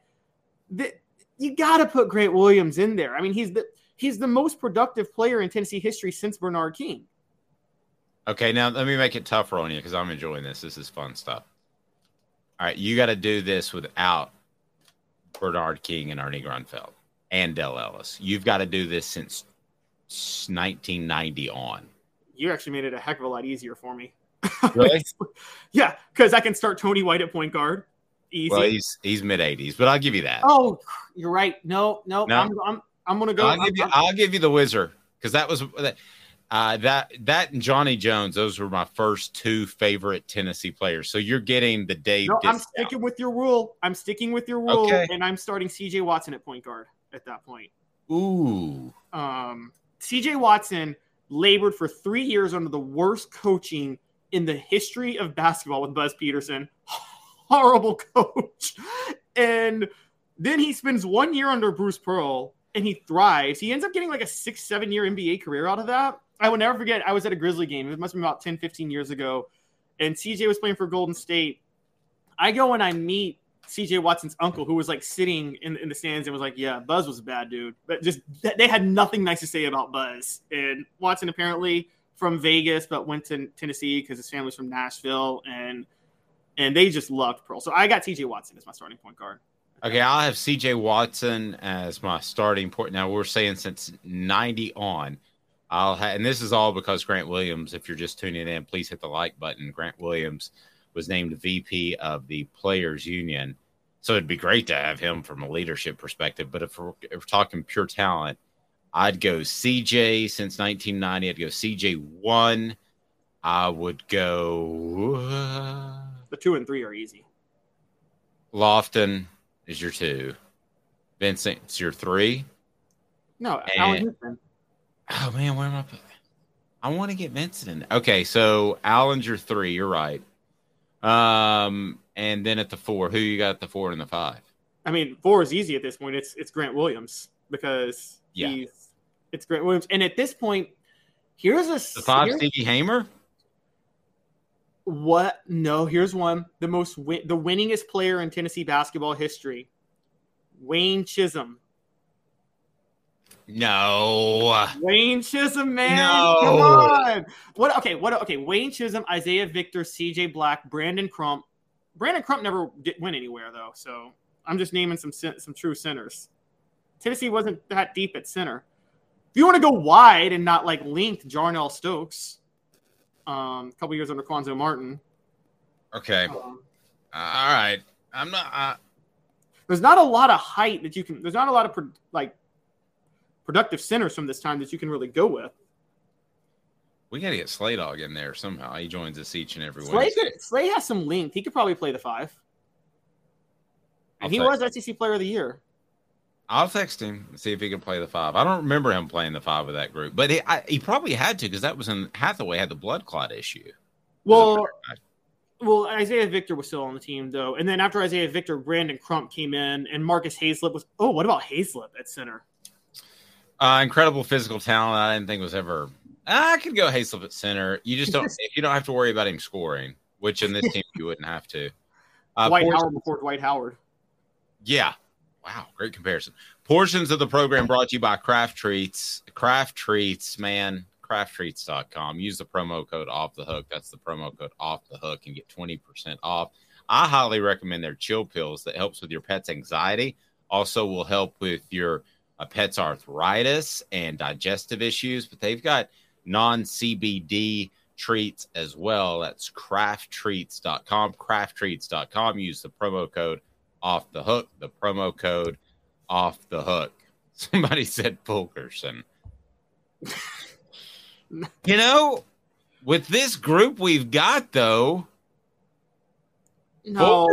The, you got to put Grant Williams in there. I mean, he's the he's the most productive player in Tennessee history since Bernard King. Okay, now let me make it tougher on you because I'm enjoying this. This is fun stuff. All right, you got to do this without Bernard King and Ernie Grunfeld and Dale Ellis. You've got to do this since 1990 on. You actually made it a heck of a lot easier for me. *laughs* Really? yeah, because I can start Tony White at point guard. Easy. well, he's he's mid 80s, but I'll give you that. oh, you're right. No, no, No. I'm, I'm I'm gonna go. I'll give you I'm- I'll give you the Wizard because that was uh, that that and Johnny Jones. Those were my first two favorite Tennessee players. So you're getting the Dave. no, I'm sticking with your rule. I'm sticking with your rule, Okay. and I'm starting C.J. Watson at point guard at that point. Ooh. Um, C.J. Watson labored for three years under the worst coaching in the history of basketball with Buzz Peterson. *laughs* Horrible coach. And then he spends one year under Bruce Pearl and he thrives. He ends up getting like a six, seven year NBA career out of that. I will never forget, I was at a Grizzly game. It must have been about 10, 15 years ago. And CJ was playing for Golden State. I go and I meet CJ Watson's uncle, who was like sitting in, in the stands and was like, "Yeah, Buzz was a bad dude." But just they had nothing nice to say about Buzz. And Watson apparently from Vegas, but went to Tennessee because his family's from Nashville, and and they just loved Pearl. So I got CJ Watson as my starting point guard. Okay, I'll have CJ Watson as my starting point. Now we're saying since 90 on. I'll have, and this is all because Grant Williams, if you're just tuning in, please hit the like button. Grant Williams was named VP of the Players Union. So it'd be great to have him from a leadership perspective. But if we're, if we're talking pure talent, I'd go CJ since 1990. I'd go CJ one. I would go uh, The two and three are easy. Lofton is your two. Vincent's your three. No, And- Allan Houston. Oh man, where am I? put- I want to get Vincent in. Okay, so Allan's your three. You're right. Um, and then at the four, who you got at the four and the five? I mean, four is easy at this point. It's it's Grant Williams because Yeah. he's it's Grant Williams. And at this point, here's a The five, Stevie Hamer. What? No, here's one. The most win- the winningest player in Tennessee basketball history, Wayne Chism. No. Wayne Chism, man. No. Come on. What? Okay. What? Okay. Wayne Chism, Isaiah Victor, C.J. Black, Brandon Crump. Brandon Crump never did, went anywhere though, so I'm just naming some some true centers. Tennessee wasn't that deep at center. If you want to go wide and not like linked, Jarnell Stokes. um, a couple years under Cuonzo Martin. Okay. Um, Uh, all right. I'm not. Uh, there's not a lot of height that you can. There's not a lot of like productive centers from this time that you can really go with. we got to get Slay Dog in there somehow. He joins us each and every Slay, could, Slay has some length. He could probably play the five. And I'll he was SEC Player of the Year. I'll text him and see if he can play the five. I don't remember him playing the five with that group, but he, I, he probably had to because that was in Hathaway had the blood clot issue. Well, well, Isaiah Victor was still on the team though, and then after Isaiah Victor, Brandon Crump came in, and Marcus Haislip was. Oh, what about Haislip at center? Uh, incredible physical talent. I didn't think was ever. I could go Haislip at center. You just don't. if *laughs* you don't have to worry about him scoring, which in this team you wouldn't have to. Uh, Dwight Portions- Howard before Dwight Howard. Yeah. Wow, great comparison. Portions of the program brought to you by Craft Treats. Craft Treats, man, crafttreats.com. Use the promo code off the hook. That's the promo code off the hook and get 20% off. I highly recommend their chill pills that helps with your pet's anxiety. Also will help with your uh, pet's arthritis and digestive issues, but they've got non-CBD treats as well. That's crafttreats.com. Crafttreats.com. Use the promo code off the hook. The promo code off the hook. *laughs* Somebody said Fulkerson. *laughs* you know, with this group we've got though, No.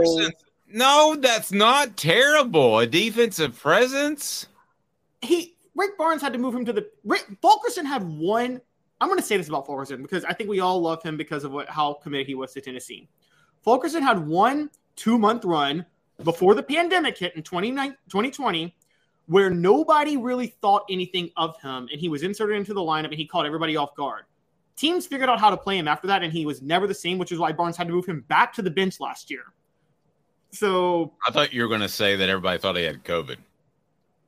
No, that's not terrible. A defensive presence. He Rick Barnes had to move him to the. Rick Fulkerson had one. I'm going to say this about Fulkerson because I think we all love him because of what how committed he was to Tennessee. Fulkerson had one two month run before the pandemic hit in 2020 where nobody really thought anything of him and he was inserted into the lineup and he caught everybody off guard. Teams figured out how to play him after that and he was never the same, which is why Barnes had to move him back to the bench last year. So I thought you were going to say that everybody thought he had COVID.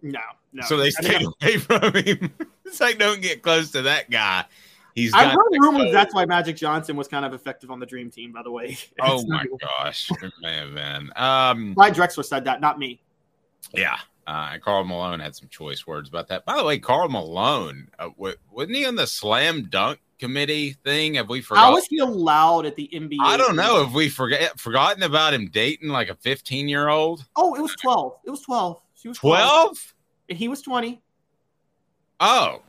no, no. So they I stayed away *laughs* from him. it's like, don't get close to that guy. He's I've got heard rumors COVID. that's why Magic Johnson was kind of effective on the Dream Team. By the way, *laughs* Oh my gosh, *laughs* it may have been. Um, Clyde Drexler said that, not me. yeah, uh, and Karl Malone had some choice words about that. By the way, Karl Malone, uh, wa- wasn't he on the slam dunk committee thing? Have we forgotten? How is he allowed at the NBA? I don't know. Have we forget forgotten about him dating like a fifteen year old? Oh, it was twelve. It was twelve. She was 12, Twelve? And he was twenty. Oh,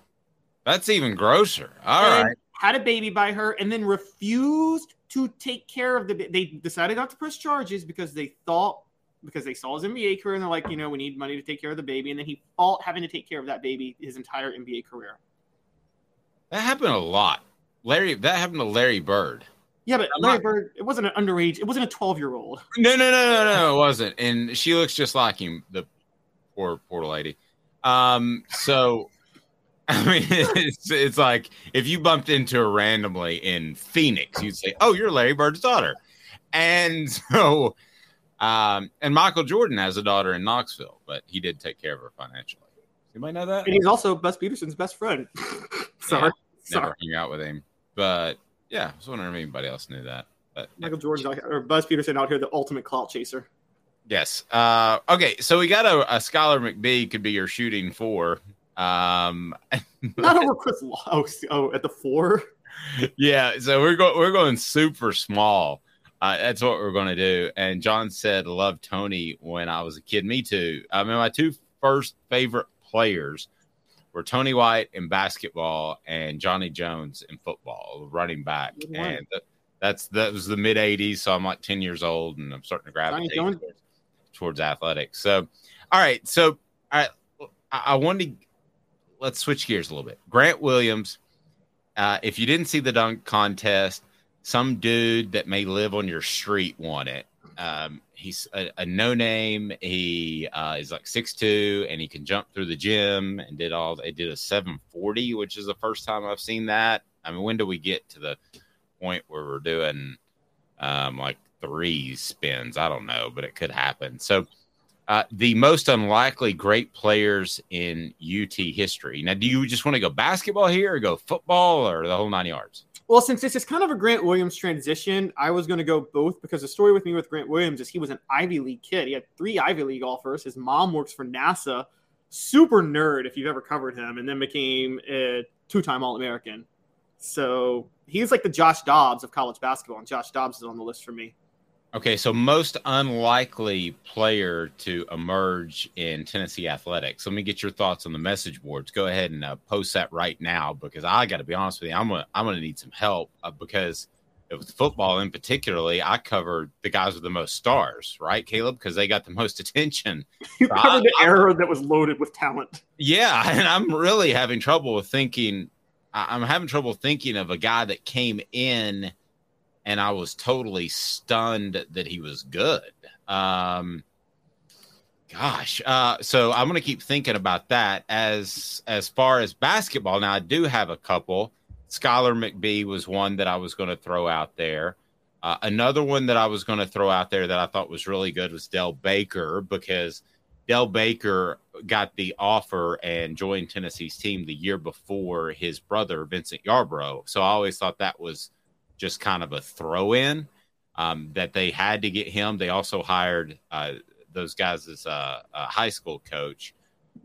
that's even grosser. All and right. Had a baby by her, and then refused to take care of the. They decided not to press charges because they thought because they saw his NBA career and they're like, you know, we need money to take care of the baby, and then he fought having to take care of that baby his entire NBA career. That happened a lot. Larry, that happened to Larry Bird. Yeah, but Larry not- Bird, it wasn't an underage. It wasn't a twelve-year-old. No, no, no, no, no, it wasn't. And she looks just like him, the poor, poor lady. Um, so *laughs* I mean, it's it's like if you bumped into her randomly in Phoenix, you'd say, "Oh, you're Larry Bird's daughter," and *laughs* so, um, and Michael Jordan has a daughter in Knoxville, but he did take care of her financially. You might know that? And he's also Buzz Peterson's best friend. *laughs* Sorry. Yeah, never Sorry. hung out with him, but yeah, I was wondering if anybody else knew that. But Michael Jordan or Buzz Peterson out here, the ultimate clout chaser. Yes. Uh, okay, so we got a, a Skylar McBee could be your shooting four. Um, *laughs* Not over Chris Law. Oh, oh, at the four. *laughs* yeah, so we're going we're going super small. Uh, that's what we're going to do. And John said, "Love Tony when I was a kid." Me too. I mean, my two first favorite players were Tony White in basketball and Johnny Jones in football, running back. And th- that's that was the mid '80s, so I'm like 10 years old, and I'm starting to gravitate Jones. Towards, athletics. So, all right, so I, I wanted to let's switch gears a little bit. Grant Williams. Uh, if you didn't see the dunk contest, some dude that may live on your street won it. Um, he's a, a no name. He uh, is like six two, and he can jump through the gym and did all. They did a seven forty, which is the first time I've seen that. I mean, when do we get to the point where we're doing um, like three spins? I don't know, but it could happen. So. Uh, the most unlikely great players in UT history. Now, do you just want to go basketball here or go football or the whole nine yards? Well, since this is kind of a Grant Williams transition, I was going to go both because the story with me with Grant Williams is he was an Ivy League kid. He had three Ivy League offers. His mom works for NASA. Super nerd if you've ever covered him, and then became a two-time All-American. So he's like the Josh Dobbs of college basketball, and Josh Dobbs is on the list for me. Okay, so most unlikely player to emerge in Tennessee athletics. Let me get your thoughts on the message boards. Go ahead and uh, post that right now because I got to be honest with you, I'm gonna I'm gonna need some help uh, because with football in particularly, I covered the guys with the most stars, right, Caleb? Because they got the most *laughs* attention. You covered the era that was loaded with talent. Yeah, *laughs* and I'm really having trouble with thinking. I'm having trouble thinking of a guy that came in and I was totally stunned that he was good. Um, gosh, uh, so I'm going to keep thinking about that. As as far as basketball, now I do have a couple. Skylar McBee was one that I was going to throw out there. Uh, another one that I was going to throw out there that I thought was really good was Dell Baker because Dell Baker got the offer and joined Tennessee's team the year before his brother Vincent Yarbrough. So I always thought that was just kind of a throw in um, that they had to get him. They also hired uh, those guys as a, a high school coach.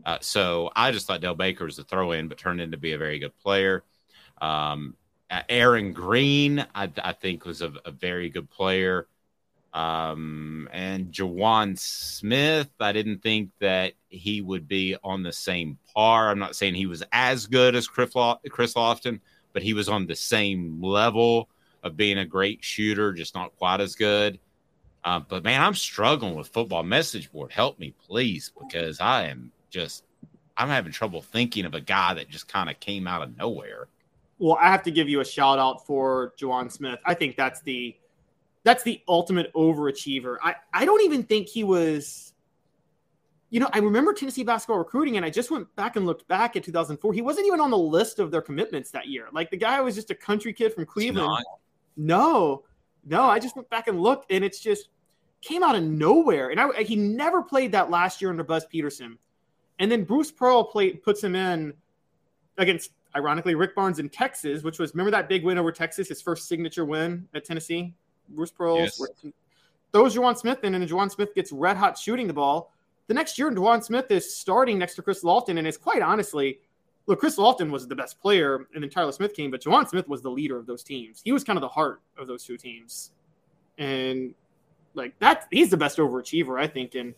Uh, so I just thought Dell Baker was a throw in, but turned into be a very good player. Um, Aaron Green, I, I, think, was a, a very good player. Um, and JaJuan Smith, I didn't think that he would be on the same par. I'm not saying he was as good as Chris, Chris Lofton, but he was on the same level of being a great shooter, just not quite as good. Uh, but man, I'm struggling with football message board. Help me, please, because I am just I'm having trouble thinking of a guy that just kind of came out of nowhere. Well, I have to give you a shout out for JaJuan Smith. I think that's the that's the ultimate overachiever. I, I don't even think he was you know, I remember Tennessee basketball recruiting, and I just went back and looked back at 2004. He wasn't even on the list of their commitments that year. Like the guy was just a country kid from Cleveland. No, no, I just went back and looked, and it's just came out of nowhere. And I, he never played that last year under Buzz Peterson. And then Bruce Pearl played, puts him in against, ironically, Rick Barnes in Texas, which was, remember that big win over Texas, his first signature win at Tennessee? Bruce Pearl yes. throws JaJuan Smith in, and JaJuan Smith gets red hot shooting the ball. The next year, JaJuan Smith is starting next to Chris Lofton, and is quite honestly – look, Chris Lofton was the best player, and then Tyler Smith came, but JaJuan Smith was the leader of those teams. He was kind of the heart of those two teams, and like that, he's the best overachiever, I think. And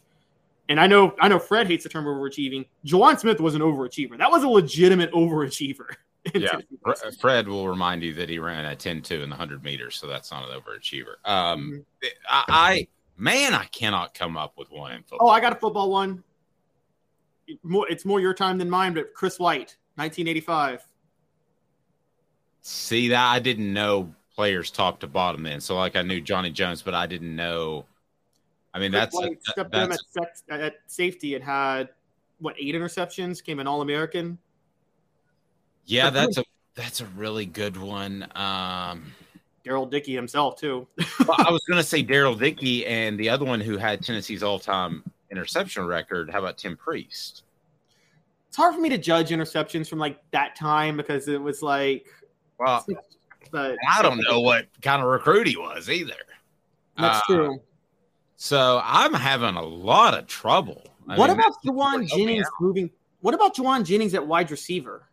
and I know I know Fred hates the term overachieving. JaJuan Smith was an overachiever. That was a legitimate overachiever. *laughs* Yeah, Fred will remind you that he ran a 10-2 in the 100 meters, so that's not an overachiever. Um, mm-hmm. I, I man, I cannot come up with one in football. Oh, I got a football one more it's more your time than mine, but Chris White, 1985. See that I didn't know players top to bottom then. So like I knew Johnny Jones, but I didn't know. I mean, Chris that's White a, stepped that's in at, at, safety and had what eight interceptions, came an All American. Yeah, that's a that's a really good one. Um, Daryl Dickey himself too. well, I *laughs* was going to say Daryl Dickey, and the other one who had Tennessee's all time interception record. How about Tim Priest? It's hard for me to judge interceptions from like that time because it was like, well, but I don't know what kind of recruit he was either. That's uh, true. So I'm having a lot of trouble. I what mean, about Jauan Jennings moving? What about Jauan Jennings at wide receiver?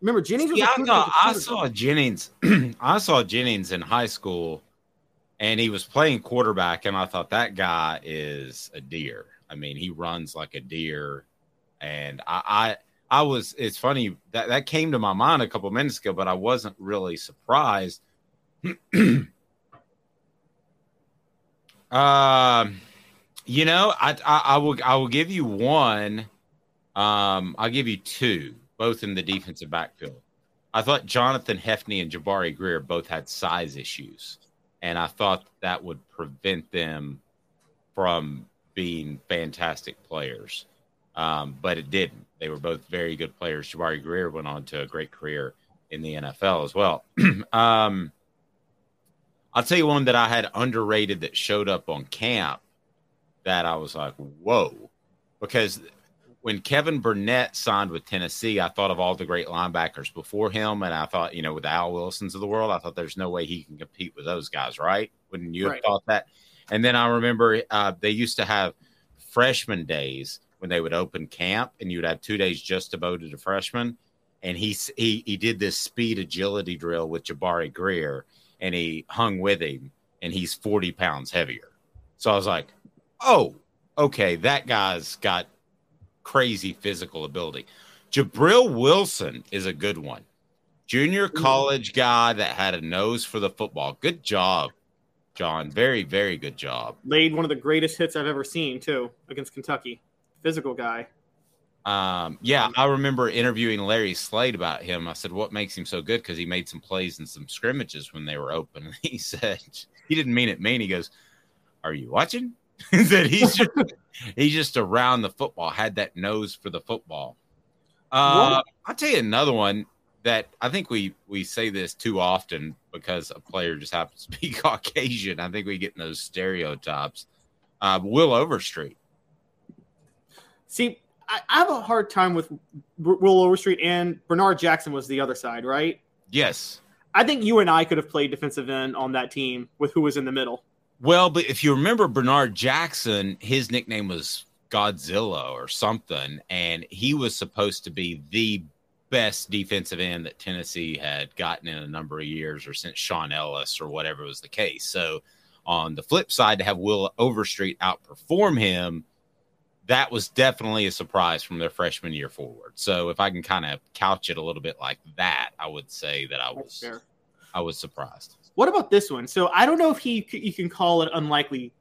Remember Jennings? See, I, I saw Jennings. *clears throat* I saw Jennings in high school and he was playing quarterback, and I thought that guy is a deer. I mean, he runs like a deer, and I, I, I was. It's funny that that came to my mind a couple minutes ago, but I wasn't really surprised. *clears throat* um, you know, I, I, I will, I will give you one. Um, I'll give you two, both in the defensive backfield. I thought Jonathan Hefney and Jabari Greer both had size issues and I thought that would prevent them from being fantastic players. Um, but it didn't. They were both very good players. Jabari Greer went on to a great career in the NFL as well. *clears throat* um, I'll tell you one that I had underrated that showed up on camp that I was like, whoa, because when Kevin Burnett signed with Tennessee, I thought of all the great linebackers before him, and I thought, you know, with Al Wilsons of the world, I thought there's no way he can compete with those guys, right? Wouldn't you have thought that? And then I remember uh, they used to have freshman days when they would open camp, and you'd have two days just devoted to freshmen. and he he he did this speed agility drill with Jabari Greer, and he hung with him, and he's forty pounds heavier. So I was like, oh, okay, that guy's got crazy physical ability. Jabril Wilson is a good one. Junior college guy that had a nose for the football. Good job, John. Very, very good job. Laid one of the greatest hits I've ever seen too against Kentucky. Physical guy. Um, yeah, I remember interviewing Larry Slade about him. I said, "What makes him so good?" Because he made some plays in some scrimmages when they were open. And *laughs* he said he didn't mean it mean. He goes, "Are you watching?" *laughs* said he's just he's just around the football. Had that nose for the football. Uh, I'll tell you another one that I think we we say this too often because a player just happens to be *laughs* Caucasian. I think we get in those stereotypes. Uh, Will Overstreet. See, I, I have a hard time with Will Overstreet and Bernard Jackson was the other side, right? Yes. I think you and I could have played defensive end on that team with who was in the middle. Well, but if you remember Bernard Jackson, his nickname was Godzilla or something, and he was supposed to be the best defensive end that Tennessee had gotten in a number of years or since Shaun Ellis or whatever was the case. So, on the flip side, to have Will Overstreet outperform him, that was definitely a surprise from their freshman year forward. So, if I can kind of couch it a little bit like that, I would say that I was I was surprised. What about this one? So I don't know if he you can call it unlikely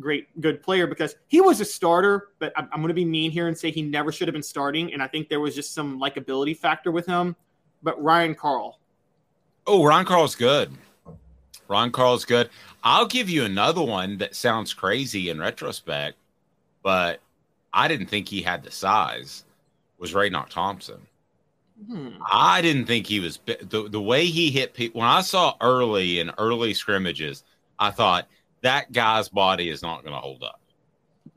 great good player because he was a starter, but I'm, I'm going to be mean here and say he never should have been starting, and I think there was just some likability factor with him. But Ryan Carl, Oh, Ron Carl's good. Ron Carl's good. I'll give you another one that sounds crazy in retrospect, but I didn't think he had the size. Was Raynoch Thompson? Hmm. I didn't think he was the the way he hit people. When I saw early in early scrimmages, I thought that guy's body is not going to hold up,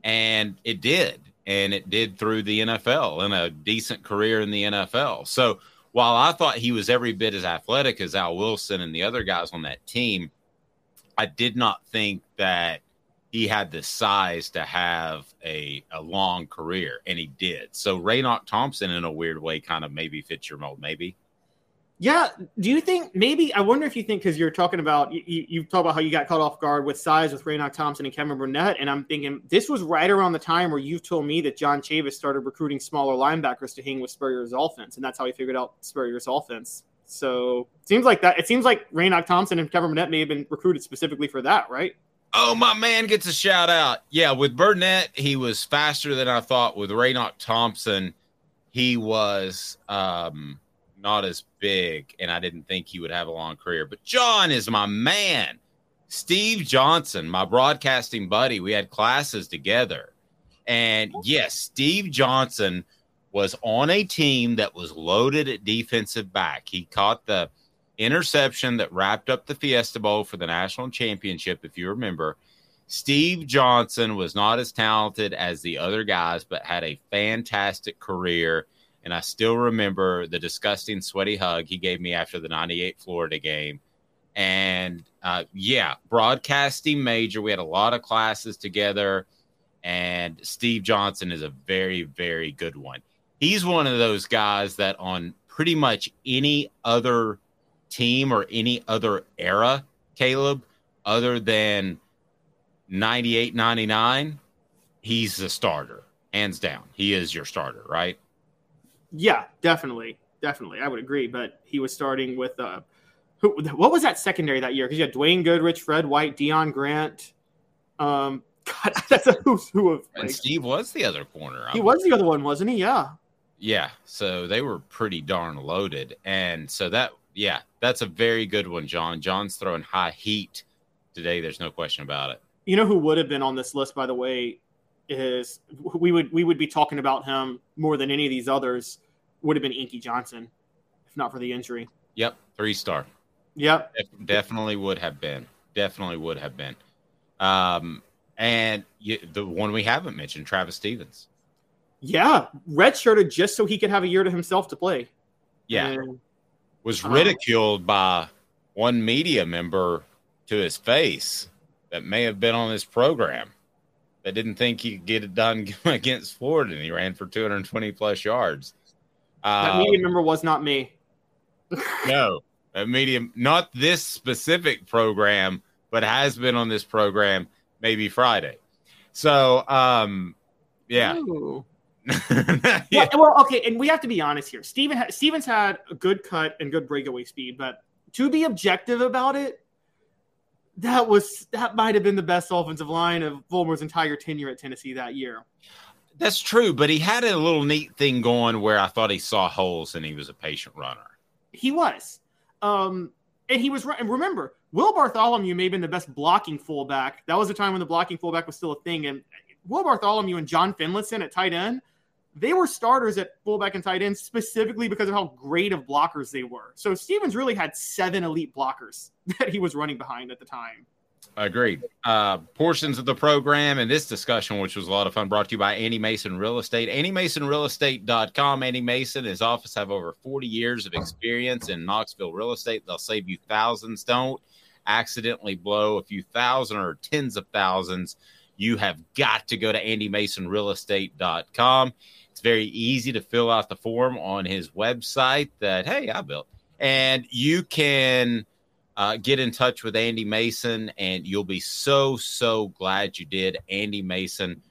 and it did, and it did through the NFL and a decent career in the NFL. So while I thought he was every bit as athletic as Al Wilson and the other guys on that team, I did not think that he had the size to have a, a long career, and he did. So Raynoch Thompson, in a weird way, kind of maybe fits your mold, maybe. Yeah. Do you think maybe? I wonder if you think because you're talking about you, you, talk about how you got caught off guard with size with Raynoch Thompson and Kevin Burnett, and I'm thinking this was right around the time where you told me that John Chavis started recruiting smaller linebackers to hang with Spurrier's offense, and that's how he figured out Spurrier's offense. So seems like that. It seems like Raynoch Thompson and Kevin Burnett may have been recruited specifically for that, right? Oh, my man gets a shout out. Yeah, with Burnett, he was faster than I thought. With Raynoch Thompson, he was um, not as big, and I didn't think he would have a long career. But John is my man. Steve Johnson, my broadcasting buddy, we had classes together. And yes, Steve Johnson was on a team that was loaded at defensive back. He caught the interception that wrapped up the Fiesta Bowl for the national championship, if you remember. Steve Johnson was not as talented as the other guys, but had a fantastic career. And I still remember the disgusting, sweaty hug he gave me after the 98 Florida game. And uh, yeah, broadcasting major. We had a lot of classes together. And Steve Johnson is a very, very good one. He's one of those guys that on pretty much any other team or any other era, Caleb, other than 98, 99, he's the starter, hands down. He is your starter, right? Yeah, definitely, definitely, I would agree. But he was starting with uh, who? What was that secondary that year? Because you had Dwayne Goodrich, Fred White, Deon Grant. Um, *laughs* God, that's a who's who of. And Steve was the other corner. He was the other one, wasn't he? Yeah. Yeah, so they were pretty darn loaded, and so that yeah, that's a very good one, John. John's throwing high heat today. There's no question about it. You know who would have been on this list, by the way, is we would we would be talking about him more than any of these others. Would have been Inky Johnson, if not for the injury. Yep, three star. Yep, Def- definitely would have been. Definitely would have been. Um, and you, the one we haven't mentioned, Travis Stephens. Yeah, redshirted just so he could have a year to himself to play. Yeah, And- was Um, ridiculed by one media member to his face that may have been on this program that didn't think he could get it done *laughs* against Florida, and he ran for 220 plus yards. that Uh, media member was not me. *laughs* no, a medium, not this specific program, but has been on this program maybe Friday. So, um, yeah. Ooh. *laughs* well, well, okay, and we have to be honest here. Steven ha- Stephens had a good cut and good breakaway speed, but to be objective about it, that was that might have been the best offensive line of Fulmer's entire tenure at Tennessee that year. That's true, but he had a little neat thing going where I thought he saw holes and he was a patient runner. He was, um, and he was right. And remember, Will Bartholomew may have been the best blocking fullback. That was the time when the blocking fullback was still a thing, and Will Bartholomew and John Finlayson at tight end they were starters at fullback and tight end specifically because of how great of blockers they were. So Stephens really had seven elite blockers *laughs* that he was running behind at the time. I agreed. Uh, portions of the program and this discussion, which was a lot of fun, brought to you by Andy Mason Real Estate. AndyMasonRealEstate.com. Andy Mason, his office have over 40 years of experience in Knoxville real estate. They'll save you thousands. Don't accidentally blow a few thousand or tens of thousands. You have got to go to AndyMasonRealEstate.com. It's very easy to fill out the form on his website that, hey, I built. And you can uh, get in touch with Andy Mason, and you'll be so, so glad you did. Andy Mason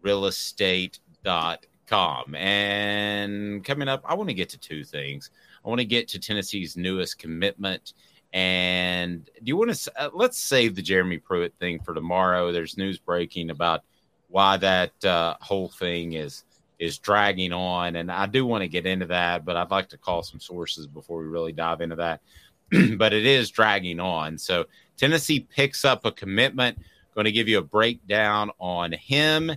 Real Estate.com. And coming up, I want to get to two things. I want to get to Tennessee's newest commitment. And do you want to uh, let's save the Jeremy Pruitt thing for tomorrow? There's news breaking about why that uh, whole thing is is dragging on, and I do want to get into that, but I'd like to call some sources before we really dive into that. *clears throat* but it is dragging on. So Tennessee picks up a commitment. Going to give you a breakdown on him,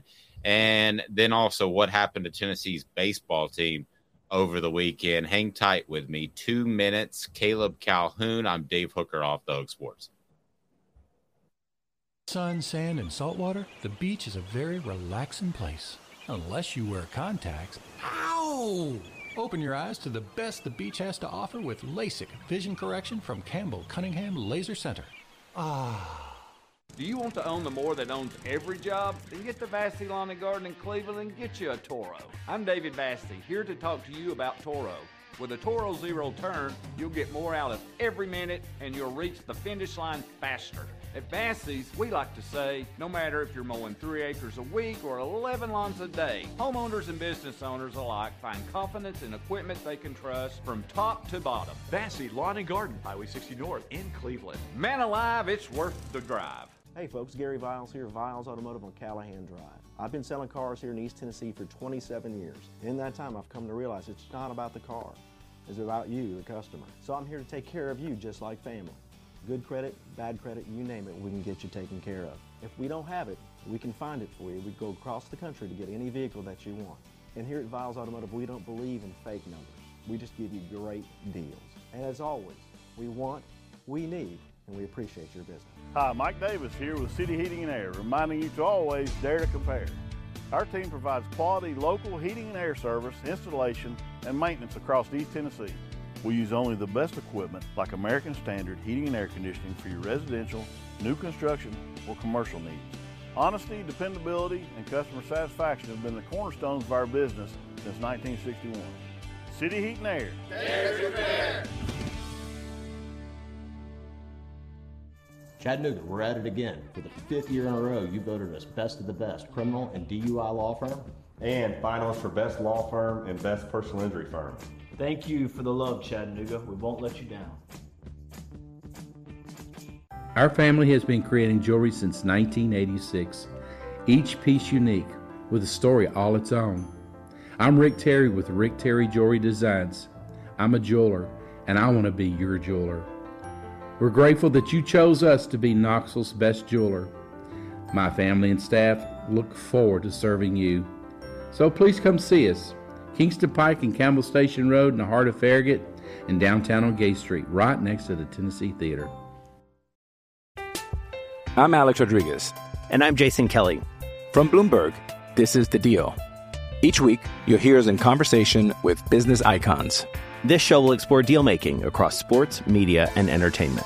and then also what happened to Tennessee's baseball team over the weekend. Hang tight with me. Two minutes. Caleb Calhoun. I'm Dave Hooker off the Hook Sports. Sun, sand, and salt water, the beach is a very relaxing place. Unless you wear contacts. Ow! Open your eyes to the best the beach has to offer with LASIK vision correction from Campbell Cunningham Laser Center. Ah. Do you want to own the more that owns every job? Then get to Vassy Lawn and Garden in Cleveland and get you a Toro. I'm David Vassy, here to talk to you about Toro. With a Toro Zero Turn, you'll get more out of every minute and you'll reach the finish line faster. At Vassy's, we like to say, no matter if you're mowing three acres a week or 11 lawns a day, homeowners and business owners alike find confidence in equipment they can trust from top to bottom. Vassy Lawn and Garden, Highway 60 North in Cleveland. Man alive, it's worth the drive. Hey folks, Gary Viles here, Viles Automotive on Callahan Drive. I've been selling cars here in East Tennessee for 27 years. In that time, I've come to realize it's not about the car, it's about you, the customer. So I'm here to take care of you just like family. Good credit, bad credit, you name it, we can get you taken care of. If we don't have it, we can find it for you. We go across the country to get any vehicle that you want. And here at Viles Automotive, we don't believe in fake numbers. We just give you great deals. And as always, we want, we need, and we appreciate your business. Hi, Mike Davis here with City Heating and Air, reminding you to always dare to compare. Our team provides quality local heating and air service, installation, and maintenance across East Tennessee. We use only the best equipment like American Standard heating and air conditioning for your residential, new construction, or commercial needs. Honesty, dependability, and customer satisfaction have been the cornerstones of our business since 1961. City Heat and Air. There's your fair. Chattanooga, we're at it again. For the fifth year in a row, you voted us best of the best criminal and DUI law firm. And finalist for best law firm and best personal injury firm. Thank you for the love, Chattanooga. We won't let you down. Our family has been creating jewelry since 1986, each piece unique with a story all its own. I'm Rick Terry with Rick Terry Jewelry Designs. I'm a jeweler, and I want to be your jeweler. We're grateful that you chose us to be Knoxville's best jeweler. My family and staff look forward to serving you. So please come see us. Kingston Pike and Campbell Station Road in the heart of Farragut and downtown on Gay Street, right next to the Tennessee Theater. I'm Alex Rodriguez. And I'm Jason Kelly. From Bloomberg, this is The Deal. Each week, you'll hear us in conversation with business icons. This show will explore deal making across sports, media, and entertainment.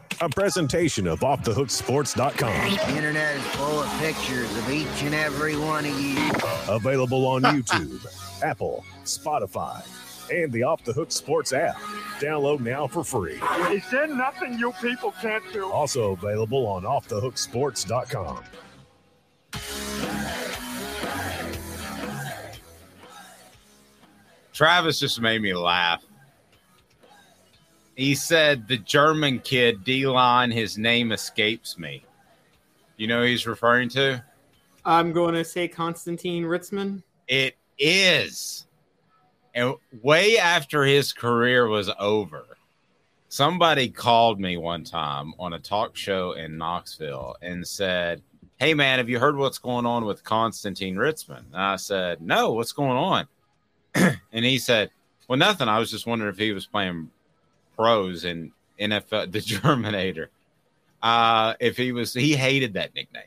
a presentation of OffTheHookSports.com. The internet is full of pictures of each and every one of you. Available on *laughs* YouTube, Apple, Spotify, and the Off the Hook Sports app. Download now for free. Is there nothing you people can't do? Also available on OffTheHookSports.com. Travis just made me laugh. He said the German kid D line, his name escapes me. You know who he's referring to? I'm going to say Constantin Ritzmann. It is. And way after his career was over, somebody called me one time on a talk show in Knoxville and said, Hey man, have you heard what's going on with Constantin Ritzmann? And I said, No, what's going on? *clears throat* and he said, Well, nothing. I was just wondering if he was playing pros in NFL, *laughs* the Germinator. Uh, if he was, he hated that nickname.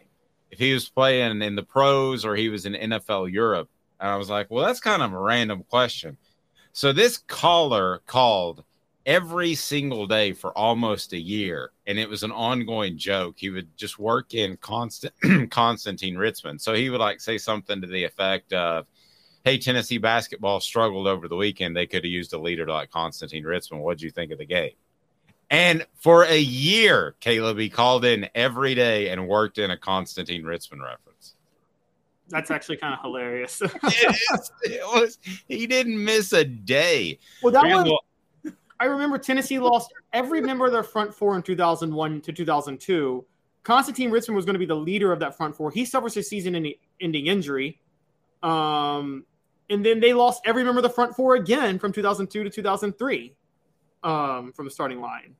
If he was playing in the pros or he was in NFL Europe, and I was like, well, that's kind of a random question. So this caller called every single day for almost a year, and it was an ongoing joke. He would just work in constant *clears throat* Constantine Ritzmann. So he would like say something to the effect of, Hey, Tennessee basketball struggled over the weekend. They could have used a leader like Constantine Ritzmann. What'd you think of the game? And for a year, Caleb, he called in every day and worked in a Constantine Ritzmann reference. That's actually kind of hilarious. *laughs* it, is, it was he didn't miss a day. Well, that was. I remember Tennessee lost every member of their front four in 2001 to 2002. Constantine Ritzmann was going to be the leader of that front four. He suffers a season-ending injury, um, and then they lost every member of the front four again from 2002 to 2003 um, from the starting line.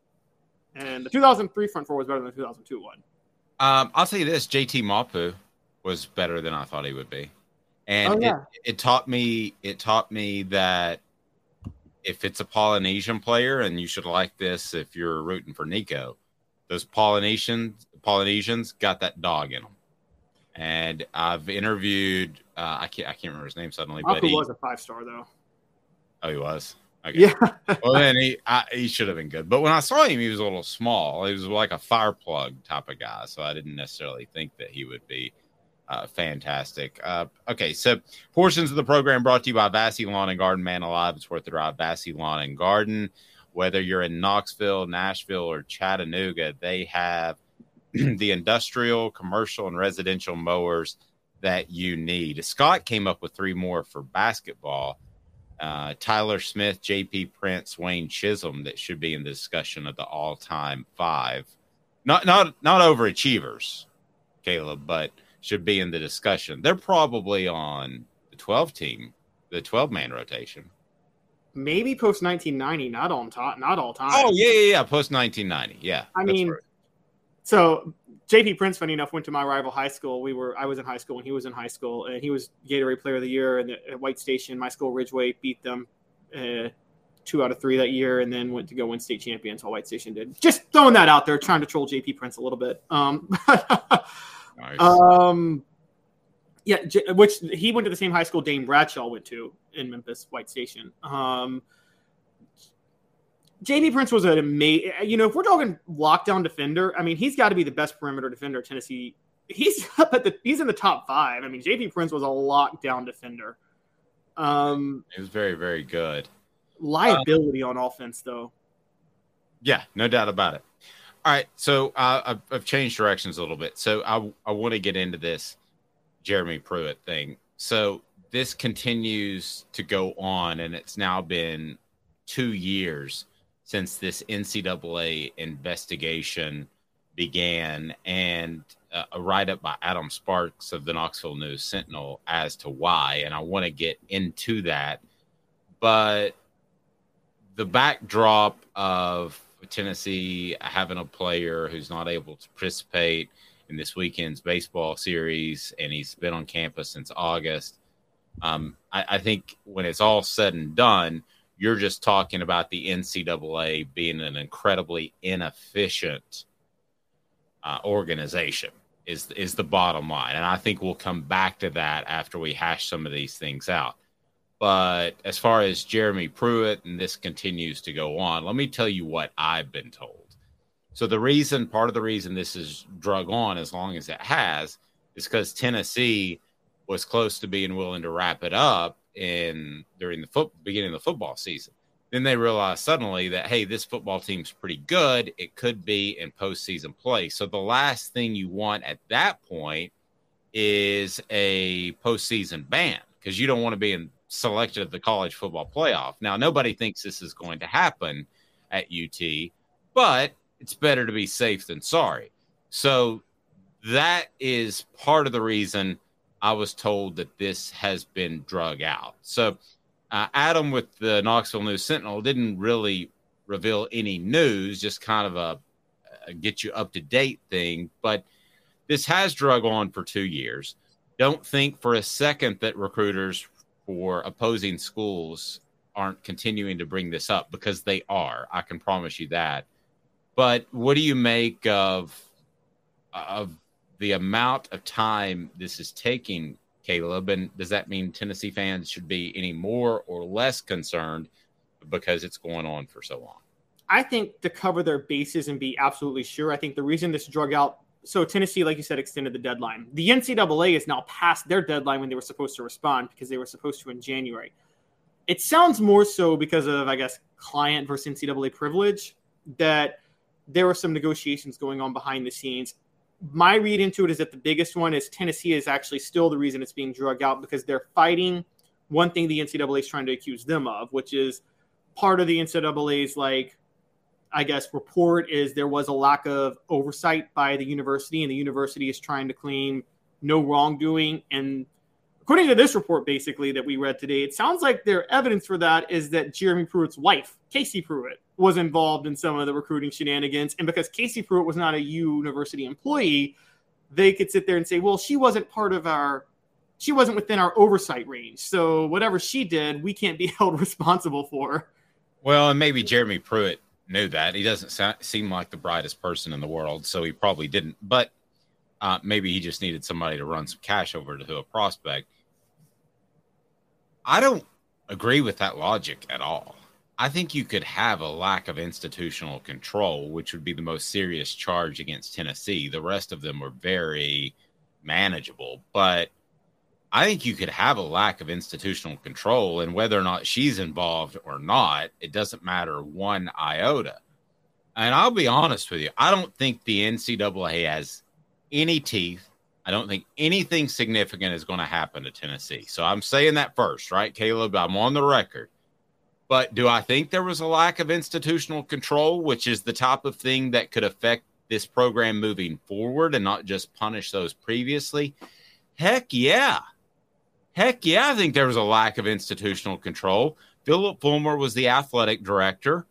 And the 2003 front four was better than the 2002 one. Um, I'll tell you this: JT Mapu was better than I thought he would be, and Oh, yeah. it, it taught me it taught me that if it's a Polynesian player, and you should like this if you're rooting for Nico, those Polynesians Polynesians got that dog in them. And I've interviewed uh, I can't I can't remember his name suddenly, but he, was a five star though. oh he was okay. Yeah. *laughs* well then he I, he should have been good, but when I saw him, he was a little small. He was like a fire plug type of guy, so I didn't necessarily think that he would be uh, fantastic. Uh, okay, so portions of the program brought to you by Vassy Lawn and Garden. Man alive, it's worth the drive. Vassy Lawn and Garden. Whether you're in Knoxville, Nashville, or Chattanooga, they have *clears throat* the industrial, commercial, and residential mowers that you need. Scott came up with three more for basketball. Uh, Tyler Smith, JP Prince, Wayne Chism that should be in the discussion of the all-time five. Not not not overachievers, Caleb, but should be in the discussion. They're probably on the 12 team, the 12 man rotation. Maybe post 1990, not on top, not all time. Oh yeah, yeah, yeah. Post 1990. Yeah. I mean, right. So JP Prince, funny enough, went to my rival high school. We were, I was in high school and he was in high school, and he was Gatorade Player of the Year. And at White Station, my school Ridgeway beat them uh, two out of three that year, and then went to go win state champions. While White Station did. Just throwing that out there, trying to troll JP Prince a little bit. Um, *laughs* um, yeah, which he went to the same high school Dame Bradshaw went to in Memphis, White Station. Um, JP Prince was an amazing. You know, if we're talking lockdown defender, I mean, he's got to be the best perimeter defender Tennessee. He's *laughs* up at the. He's in the top five. I mean, JP Prince was a lockdown defender. Um, It was very, very good. liability on offense, though. Yeah, no doubt about it. All right, so uh, I've, I've changed directions a little bit. So I I want to get into this Jeremy Pruitt thing. So this continues to go on, and it's now been two years since this NCAA investigation began, and uh, a write up by Adam Sparks of the Knoxville News Sentinel as to why. And I want to get into that. But the backdrop of Tennessee having a player who's not able to participate in this weekend's baseball series, and he's been on campus since August. Um, I, I, think when it's all said and done, you're just talking about the NCAA being an incredibly inefficient uh, organization. Is is the bottom line, and I think we'll come back to that after we hash some of these things out. But as far as Jeremy Pruitt and this continues to go on, let me tell you what I've been told. So the reason, part of the reason this is drug on as long as it has, is because Tennessee was close to being willing to wrap it up in during the foot, beginning of the football season. Then they realized suddenly that hey, this football team's pretty good. It could be in postseason play. So the last thing you want at that point is a postseason ban because you don't want to be in, selected at the college football playoff. Now nobody thinks this is going to happen at UT, but it's better to be safe than sorry. So that is part of the reason I was told that this has been drug out. So uh, Adam with the Knoxville News Sentinel didn't really reveal any news, just kind of a, a get you up to date thing. But this has drug on for two years. Don't think for a second that recruiters for opposing schools aren't continuing to bring this up because they are. I can promise you that. But what do you make of of the amount of time this is taking, Caleb? And does that mean Tennessee fans should be any more or less concerned because it's going on for so long? I think to cover their bases and be absolutely sure, I think the reason this drug out so Tennessee, like you said, extended the deadline. The NCAA is now past their deadline when they were supposed to respond because they were supposed to in January. It sounds more so because of, I guess, client versus NCAA privilege that there were some negotiations going on behind the scenes. My read into it is that the biggest one is Tennessee is actually still the reason it's being drugged out because they're fighting one thing the NCAA is trying to accuse them of, which is part of the NCAA's like, I guess, report is there was a lack of oversight by the university, and the university is trying to claim no wrongdoing. And according to this report, basically that we read today, it sounds like their evidence for that is that Jeremy Pruitt's wife, Casey Pruitt, was involved in some of the recruiting shenanigans. And because Casey Pruitt was not a university employee, they could sit there and say, well, she wasn't part of our, she wasn't within our oversight range. So whatever she did, we can't be *laughs* held responsible for. Well, and maybe Jeremy Pruitt knew that. He doesn't seem like the brightest person in the world, so he probably didn't. But uh, maybe he just needed somebody to run some cash over to a prospect. I don't agree with that logic at all. I think you could have a lack of institutional control, which would be the most serious charge against Tennessee. The rest of them were very manageable, but I think you could have a lack of institutional control, and whether or not she's involved or not, it doesn't matter one iota. And I'll be honest with you, I don't think the NCAA has any teeth. I don't think anything significant is going to happen to Tennessee. So I'm saying that first, right, Caleb? I'm on the record. But do I think there was a lack of institutional control, which is the type of thing that could affect this program moving forward and not just punish those previously? Heck yeah. Heck yeah, I think there was a lack of institutional control. Phillip Fulmer was the athletic director.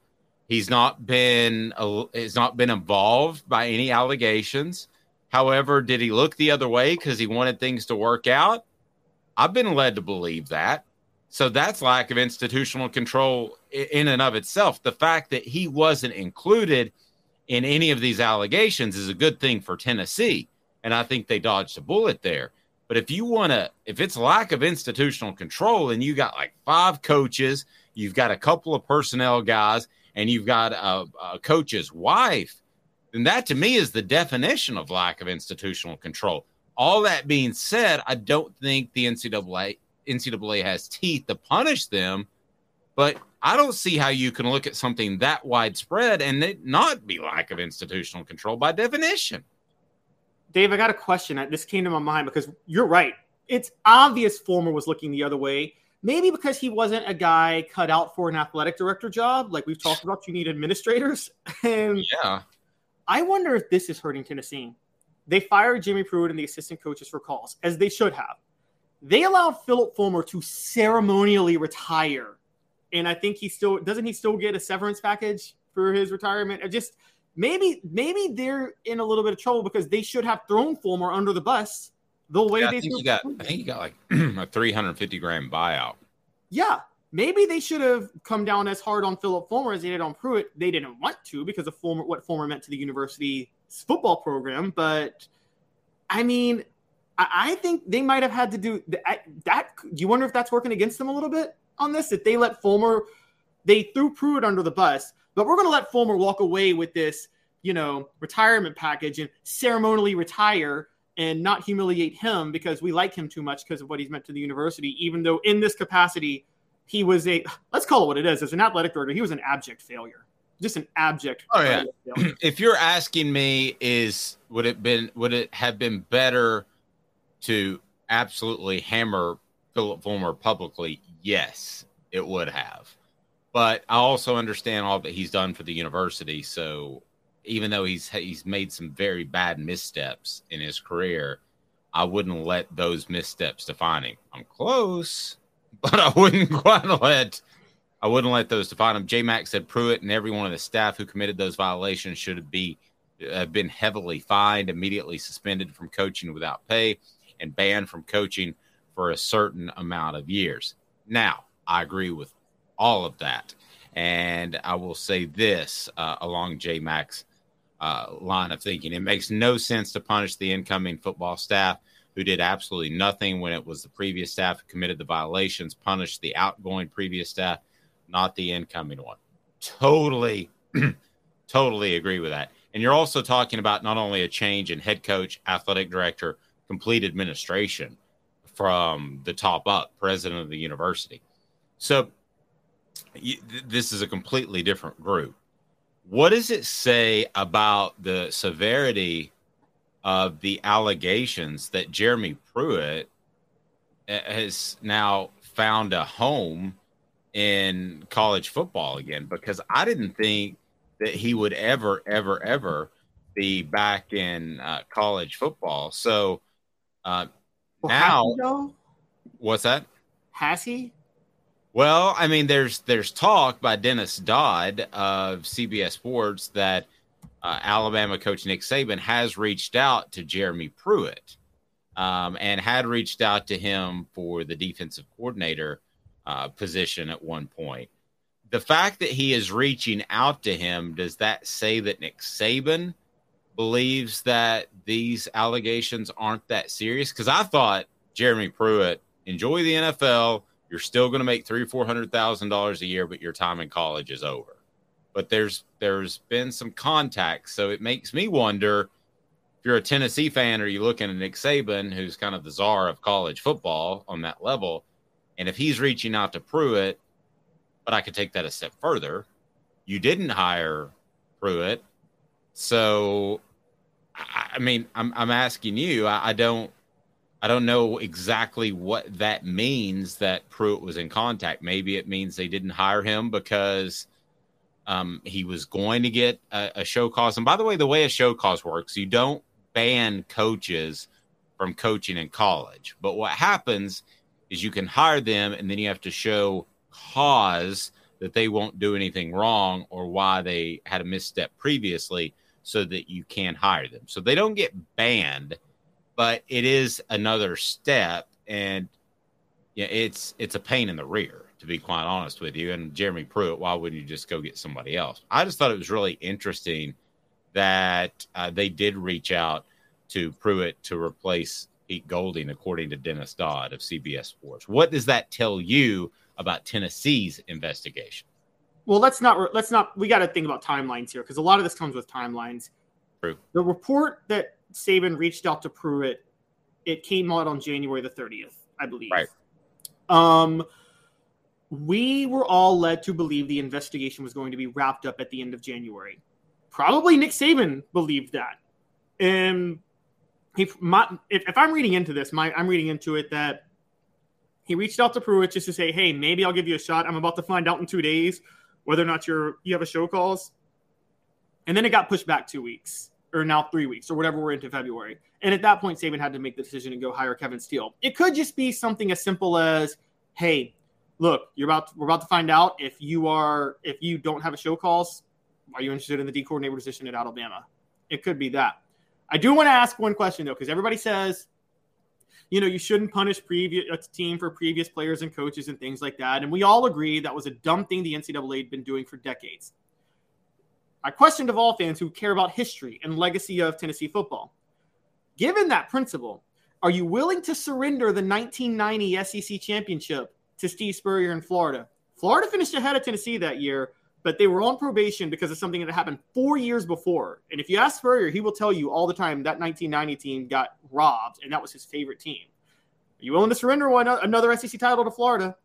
He's not been uh, has not been involved by any allegations. However, did he look the other way because he wanted things to work out? I've been led to believe that. So that's lack of institutional control in and of itself. The fact that he wasn't included in any of these allegations is a good thing for Tennessee. And I think they dodged a bullet there. But if you want to, if it's lack of institutional control and you got like five coaches, you've got a couple of personnel guys, and you've got a, a coach's wife, then that to me is the definition of lack of institutional control. All that being said, I don't think the NCAA NCAA has teeth to punish them, but I don't see how you can look at something that widespread and it not be lack of institutional control by definition. Dave, I got a question. This came to my mind because you're right. it's obvious Fulmer was looking the other way. Maybe because he wasn't a guy cut out for an athletic director job. Like we've talked about, you need administrators. *laughs* And yeah, I wonder if this is hurting Tennessee. They fired Jimmy Pruitt and the assistant coaches for calls, as they should have. They allowed Phillip Fulmer to ceremonially retire. And I think he still doesn't he still get a severance package for his retirement? Or just maybe maybe they're in a little bit of trouble because they should have thrown Fulmer under the bus the way Yeah, I they think he got. I think he got like *clears throat* a 350 grand buyout. Yeah, maybe they should have come down as hard on Phillip Fulmer as they did on Pruitt. They didn't want to because of what Fulmer meant to the university's football program. But I mean, I, think they might have had to do that. Do you wonder if that's working against them a little bit on this? That they let Fulmer, they threw Pruitt under the bus, but we're going to let Fulmer walk away with this, you know, retirement package and ceremonially retire and not humiliate him because we like him too much because of what he's meant to the university, even though in this capacity, he was a, let's call it what it is, as an athletic director, he was an abject failure. Just an abject. Oh yeah. failure. *clears throat* if you're asking me, is would it been would it have been better to absolutely hammer Phillip Fulmer publicly? Yes, it would have. But I also understand all that he's done for the university. So even though he's he's made some very bad missteps in his career, I wouldn't let those missteps define him. I'm close, *laughs* but I wouldn't *laughs* quite let I wouldn't let those define him. J Max said Pruitt and every one of the staff who committed those violations should be have been heavily fined, immediately suspended from coaching without pay, and banned from coaching for a certain amount of years. Now, I agree with all of that, and I will say this uh, along J Max uh, line of thinking: it makes no sense to punish the incoming football staff who did absolutely nothing when it was the previous staff who committed the violations. punished the outgoing previous staff, not the incoming one. Totally, *clears throat* totally agree with that. And you're also talking about not only a change in head coach, athletic director, complete administration from the top up, president of the university. So y- th- this is a completely different group. What does it say about the severity of the allegations that Jeremy Pruitt uh, has now found a home in college football again? Because I didn't think that he would ever, ever, ever be back in uh, college football. So uh, Well, now, what's that? Has he? Well, I mean, there's there's talk by Dennis Dodd of CBS Sports that uh, Alabama coach Nick Saban has reached out to Jeremy Pruitt um, and had reached out to him for the defensive coordinator uh, position at one point. The fact that he is reaching out to him does that say that Nick Saban believes that these allegations aren't that serious? Because I thought Jeremy Pruitt enjoy the NFL. You're still going to make three, four hundred thousand dollars a year, but your time in college is over. But there's there's been some contact, so it makes me wonder if you're a Tennessee fan, are you looking at Nick Saban, who's kind of the czar of college football on that level, and if he's reaching out to Pruitt, but I could take that a step further. You didn't hire Pruitt, so I, mean, I'm I'm asking you. I, I don't I don't know exactly what that means that Pruitt was in contact. Maybe it means they didn't hire him because um, he was going to get a, a show cause. And by the way, the way a show cause works, you don't ban coaches from coaching in college. But what happens is you can hire them and then you have to show cause that they won't do anything wrong or why they had a misstep previously so that you can hire them. So they don't get banned but it is another step and yeah it's it's a pain in the rear to be quite honest with you and jeremy pruitt why wouldn't you just go get somebody else i just thought it was really interesting that uh, they did reach out to pruitt to replace pete golding according to dennis dodd of cbs sports what does that tell you about tennessee's investigation Well, let's not let's not we got to think about timelines here because a lot of this comes with timelines. True. The report that Saban reached out to Pruitt, it came out on January the 30th, I believe. Right. Um, we were all led to believe the investigation was going to be wrapped up at the end of January. Probably Nick Saban believed that. And he my if, if I'm reading into this, my I'm reading into it that he reached out to Pruitt just to say, "Hey, maybe I'll give you a shot. I'm about to find out in two days whether or not you're you have a show cause." And then it got pushed back two weeks, or now three weeks, or whatever we're into February. And at that point, Saban had to make the decision and go hire Kevin Steele. It could just be something as simple as, "Hey, look, you're about to, we're about to find out if you are if you don't have a show cause. Are you interested in the D coordinator position at Alabama?" It could be that. I do want to ask one question though, because everybody says, you know, you shouldn't punish previous a team for previous players and coaches and things like that. And we all agree that was a dumb thing the NCAA had been doing for decades. I question to all fans who care about history and legacy of Tennessee football: Given that principle, are you willing to surrender the 1990 SEC championship to Steve Spurrier in Florida? Florida finished ahead of Tennessee that year, but they were on probation because of something that happened four years before. And if you ask Spurrier, he will tell you all the time that 1990 team got robbed, and that was his favorite team. Are you willing to surrender one another SEC title to Florida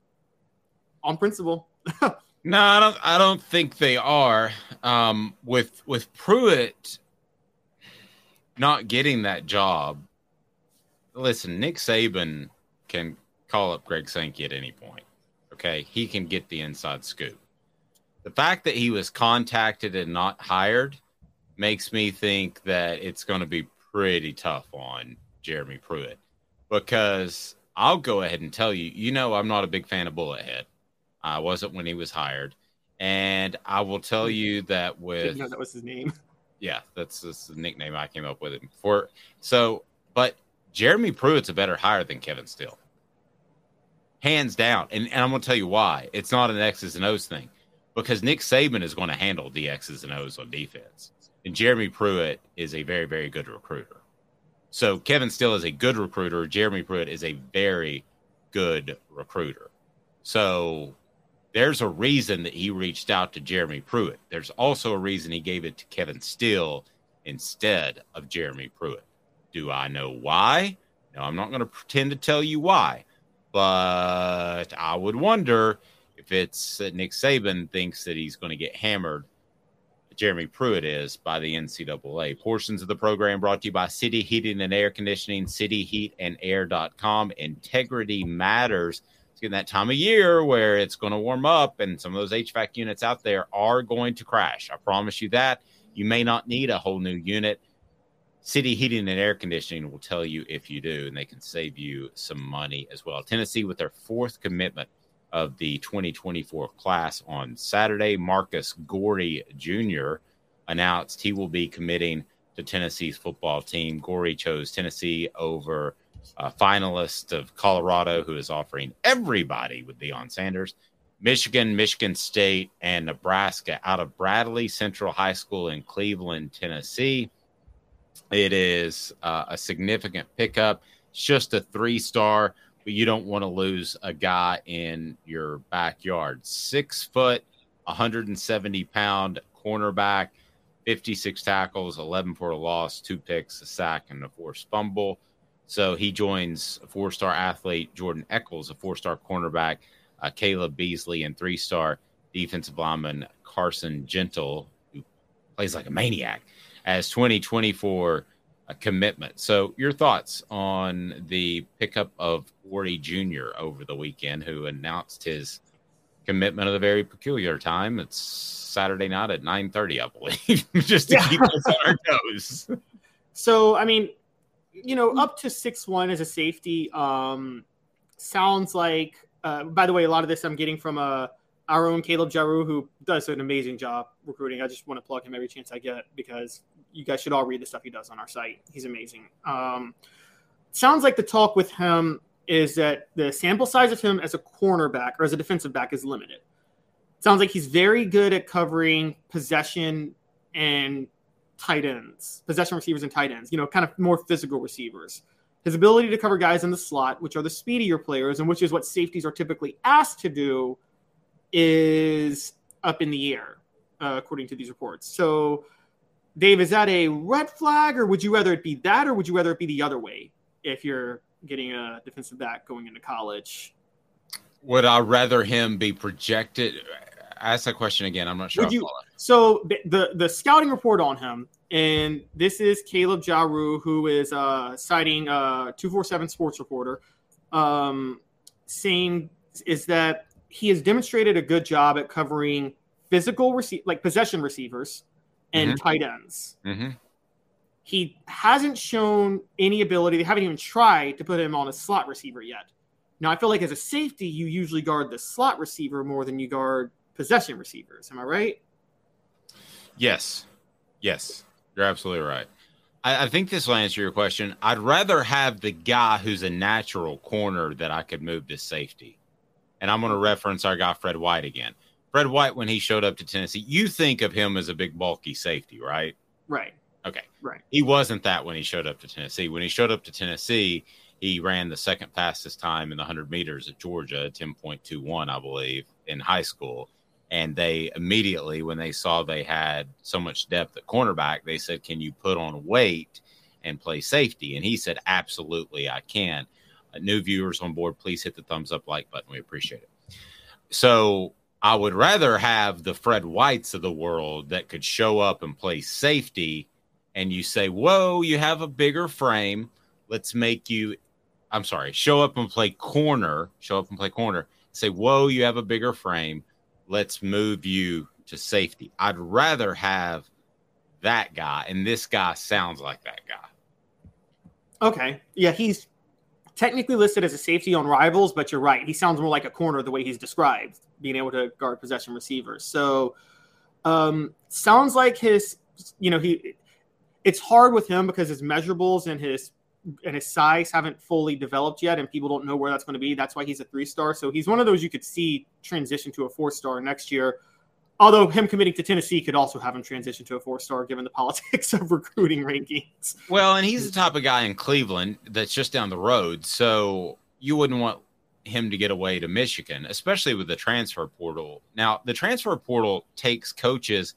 on principle? *laughs* no, I don't. I don't think they are. Um, with with Pruitt not getting that job. Listen, Nick Saban can call up Greg Sankey at any point. Okay, he can get the inside scoop the fact that he was contacted and not hired makes me think that it's going to be pretty tough on Jeremy Pruitt because I'll go ahead and tell you, you know, I'm not a big fan of Bullethead. I wasn't when he was hired. And I will tell you that with know that was his name. *laughs* Yeah, that's, that's the nickname I came up with him for. So, but Jeremy Pruitt's a better hire than Kevin Steele. Hands down. And, and I'm going to tell you why. It's not an X's and O's thing because Nick Saban is going to handle the X's and O's on defense. And Jeremy Pruitt is a very, very good recruiter. So Kevin Steele is a good recruiter. Jeremy Pruitt is a very good recruiter. So there's a reason that he reached out to Jeremy Pruitt. There's also a reason he gave it to Kevin Steele instead of Jeremy Pruitt. Do I know why? No, I'm not going to pretend to tell you why, but I would wonder if it's Nick Saban thinks that he's going to get hammered, Jeremy Pruitt is by the NCAA. Portions of the program brought to you by City Heating and Air Conditioning, cityheatandair.com. Integrity matters. It's getting that time of year where it's going to warm up and some of those HVAC units out there are going to crash. I promise you that. You may not need a whole new unit. City Heating and Air Conditioning will tell you if you do, and they can save you some money as well. Tennessee, with their fourth commitment of the 2024 class on Saturday. Marcus Goree Jr. announced he will be committing to Tennessee's football team. Goree chose Tennessee over a finalist of Colorado, who is offering everybody with Deion Sanders. Michigan, Michigan State, and Nebraska out of Bradley Central High School in Cleveland, Tennessee. It is uh, a significant pickup. It's just a three star but you don't want to lose a guy in your backyard. Six foot, 170 pound cornerback, 56 tackles, 11 for a loss, two picks, a sack, and a forced fumble. So he joins four star athlete Jordan Eccles, a four star cornerback, uh, Caleb Beasley, and three star defensive lineman Carson Gentle, who plays like a maniac, as 2024 a commitment. So, your thoughts on the pickup of Goree Jr. over the weekend, who announced his commitment at a very peculiar time. It's Saturday night at 9:30, I believe, *laughs* just to yeah. keep us on our toes. *laughs* So, I mean, you know, up to six one as a safety um, sounds like. Uh, by the way, a lot of this I'm getting from uh, our own Caleb Jaru, who does an amazing job recruiting. I just want to plug him every chance I get because you guys should all read the stuff he does on our site. He's amazing. Um, sounds like the talk with him is that the sample size of him as a cornerback or as a defensive back is limited. Sounds like he's very good at covering possession and tight ends, possession receivers and tight ends, you know, kind of more physical receivers. His ability to cover guys in the slot, which are the speedier players and which is what safeties are typically asked to do, is up in the air, uh, according to these reports. So Dave, is that a red flag, or would you rather it be that, or would you rather it be the other way if you're getting a defensive back going into college? Would I rather him be projected? Ask that question again. I'm not sure. You, So the, the the scouting report on him, and this is Caleb Jaru, who is uh, citing uh, two four seven Sports Reporter, um, saying is that he has demonstrated a good job at covering physical receive like possession receivers and Mhm. tight ends. Mm-hmm. He hasn't shown any ability. They haven't even tried to put him on a slot receiver yet. Now I feel like as a safety, you usually guard the slot receiver more than you guard possession receivers. Am I right? Yes. Yes. You're absolutely right. I, I think this will answer your question. I'd rather have the guy who's a natural corner that I could move to safety. And I'm going to reference our guy, Fred White, again. Fred White, when he showed up to Tennessee, you think of him as a big, bulky safety, right? Right. Okay. Right. He wasn't that when he showed up to Tennessee. When he showed up to Tennessee, he ran the second fastest time in the 100 meters at Georgia, 10.21, I believe, in high school. And they immediately, when they saw they had so much depth at cornerback, they said, Can you put on weight and play safety? And he said, Absolutely, I can. New viewers on board, please hit the thumbs up like button. We appreciate it. So I would rather have the Fred Whites of the world that could show up and play safety. And you say, Whoa, you have a bigger frame. Let's make you, I'm sorry, show up and play corner, show up and play corner. Say, Whoa, you have a bigger frame. Let's move you to safety. I'd rather have that guy. And this guy sounds like that guy. Okay. Yeah, he's technically listed as a safety on rivals, but you're right. He sounds more like a corner the way he's described, being able to guard possession receivers. So um sounds like his you know, he it's hard with him because his measurables and his and his size haven't fully developed yet and people don't know where that's going to be. That's why he's a three star. So he's one of those you could see transition to a four star next year. Although him committing to Tennessee could also have him transition to a four star given the *laughs* politics of recruiting rankings. Well, and he's the type of guy in Cleveland that's just down the road. So you wouldn't want him to get away to Michigan, especially with the transfer portal. Now, the transfer portal takes coaches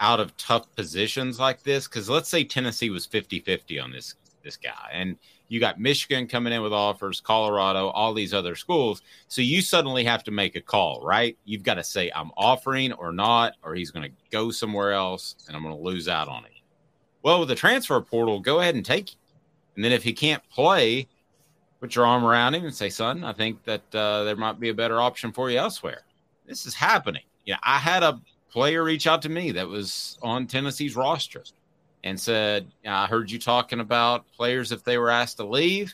out of tough positions like this because let's say Tennessee was 50 50 on this this guy, and you got Michigan coming in with offers, Colorado, all these other schools. So you suddenly have to make a call, right? You've got to say, I'm offering or not, or he's going to go somewhere else and I'm going to lose out on it. Well, with the transfer portal, go ahead and take it. And then if he can't play, put your arm around him and say, son, I think that uh, there might be a better option for you elsewhere. This is happening. You know, I had a player reach out to me that was on Tennessee's roster and said, I heard you talking about players if they were asked to leave.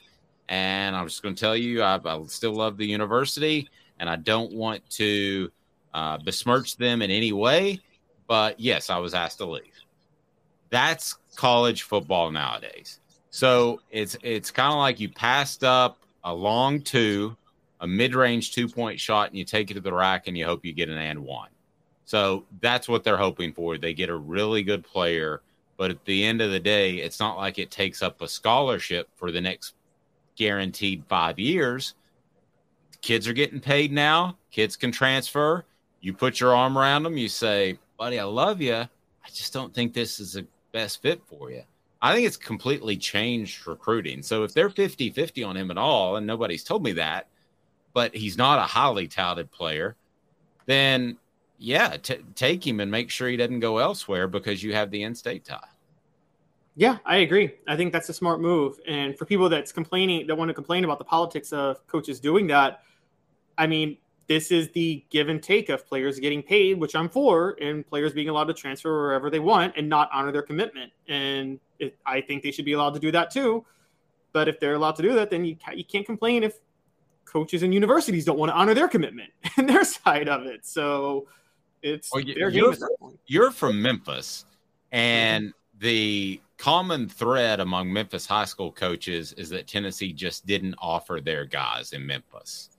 And I'm just going to tell you, I, I still love the university and I don't want to uh, besmirch them in any way. But yes, I was asked to leave. That's college football nowadays. So it's it's kind of like you passed up a long two, a mid-range two-point shot, and you take it to the rack and you hope you get an and one. So that's what they're hoping for. They get a really good player, but at the end of the day, it's not like it takes up a scholarship for the next guaranteed five years. Kids are getting paid now. Kids can transfer. You put your arm around them. You say, buddy, I love you. I just don't think this is the best fit for you. I think it's completely changed recruiting. So if they're 50 50 on him at all, and nobody's told me that, but he's not a highly touted player, then yeah, t- take him and make sure he doesn't go elsewhere because you have the in state tie. Yeah, I agree. I think that's a smart move. And for people that's complaining, that want to complain about the politics of coaches doing that, I mean, this is the give and take of players getting paid, which I'm for, and players being allowed to transfer wherever they want and not honor their commitment. And it, I think they should be allowed to do that too. But if they're allowed to do that, then you, you can't complain if coaches and universities don't want to honor their commitment *laughs* and their side of it. So it's Well, you- you're, at that point. you're from Memphis, and the common thread among Memphis high school coaches is that Tennessee just didn't offer their guys in Memphis.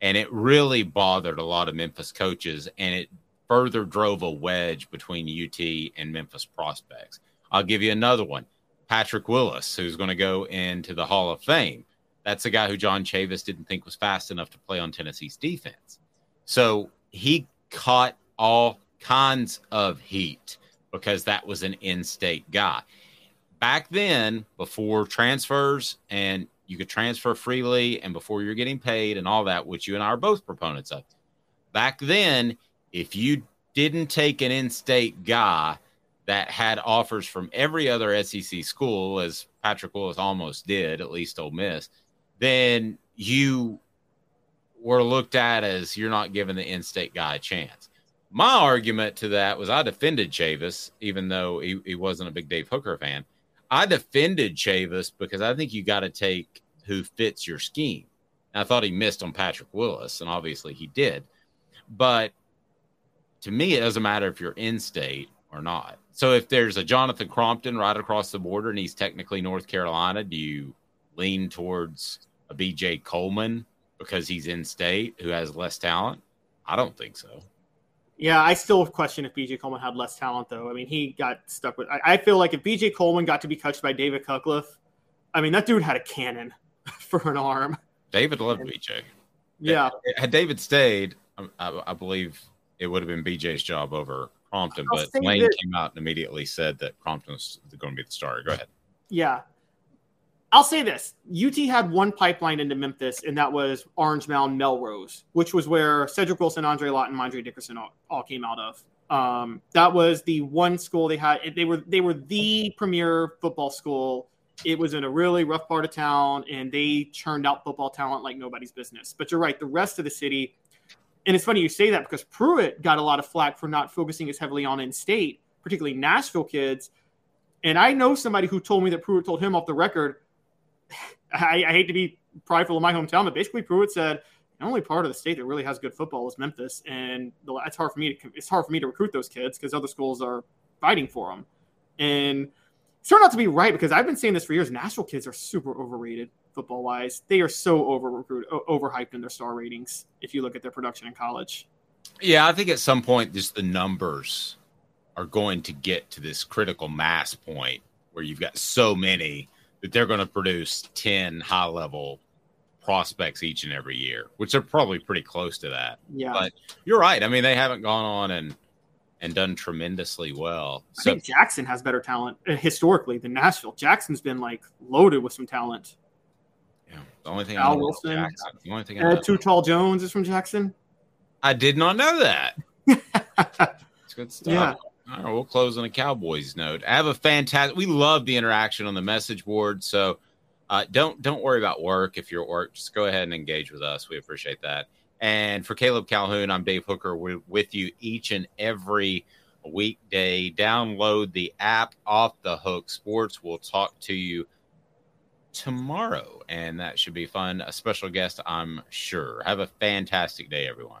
And it really bothered a lot of Memphis coaches, and it further drove a wedge between UT and Memphis prospects. I'll give you another one Patrick Willis, who's going to go into the Hall of Fame. That's a guy who John Chavis didn't think was fast enough to play on Tennessee's defense. So he caught all kinds of heat because that was an in state guy. Back then, before transfers and you could transfer freely and before you're getting paid and all that, which you and I are both proponents of. Back then, if you didn't take an in-state guy that had offers from every other SEC school, as Patrick Willis almost did, at least Ole Miss, then you were looked at as you're not giving the in-state guy a chance. My argument to that was I defended Chavis, even though he, he wasn't a big Dave Hooker fan. I defended Chavis because I think you got to take who fits your scheme. And I thought he missed on Patrick Willis, and obviously he did. But to me, it doesn't matter if you're in state or not. So if there's a Jonathan Crompton right across the border and he's technically North Carolina, do you lean towards a BJ Coleman because he's in state who has less talent? I don't think so. Yeah, I still question if BJ Coleman had less talent, though. I mean, he got stuck with. I, I feel like if BJ Coleman got to be coached by David Cutcliffe, I mean, that dude had a cannon *laughs* for an arm. David loved BJ. Yeah. Had David stayed, um, I, I believe it would have been BJ's job over Crompton, I'll but say Lane this- came out and immediately said that Crompton was going to be the starter. Go ahead. Yeah. I'll say this UT had one pipeline into Memphis, and that was Orange Mound Melrose, which was where Cedric Wilson, Andre Lott, and Mondre Dickerson all, all came out of. Um, that was the one school they had. They were they were the premier football school. It was in a really rough part of town, and they churned out football talent like nobody's business. But you're right, the rest of the city, and it's funny you say that because Pruitt got a lot of flack for not focusing as heavily on in-state, particularly Nashville kids. And I know somebody who told me that Pruitt told him off the record. I, I hate to be prideful of my hometown, but basically Pruitt said the only part of the state that really has good football is Memphis, and the, it's hard for me to it's hard for me to recruit those kids because other schools are fighting for them. And it's turned out to be right because I've been saying this for years. Nashville kids are super overrated football wise. They are so over recruited, overhyped in their star ratings. If you look at their production in college, Yeah, I think at some point, just the numbers are going to get to this critical mass point where you've got so many that they're going to produce 10 high level prospects each and every year, which are probably pretty close to that. Yeah. But you're right. I mean, they haven't gone on and and done tremendously well. I So think Jackson has better talent uh, historically than Nashville. Jackson's been like loaded with some talent. Yeah. The only thing I Al Wilson, Jackson- the only thing I, know- Too Tall Jones is from Jackson. I did not know that. *laughs* it's good stuff. Yeah. All right, we'll close on a Cowboys note. I have a fantastic. We love the interaction on the message board, so uh, don't don't worry about work. If you're at work, just go ahead and engage with us. We appreciate that. And for Caleb Calhoun, I'm Dave Hooker. We're with you each and every weekday. Download the app off the hook sports. We'll talk to you tomorrow, and that should be fun. A special guest, I'm sure. Have a fantastic day, everyone.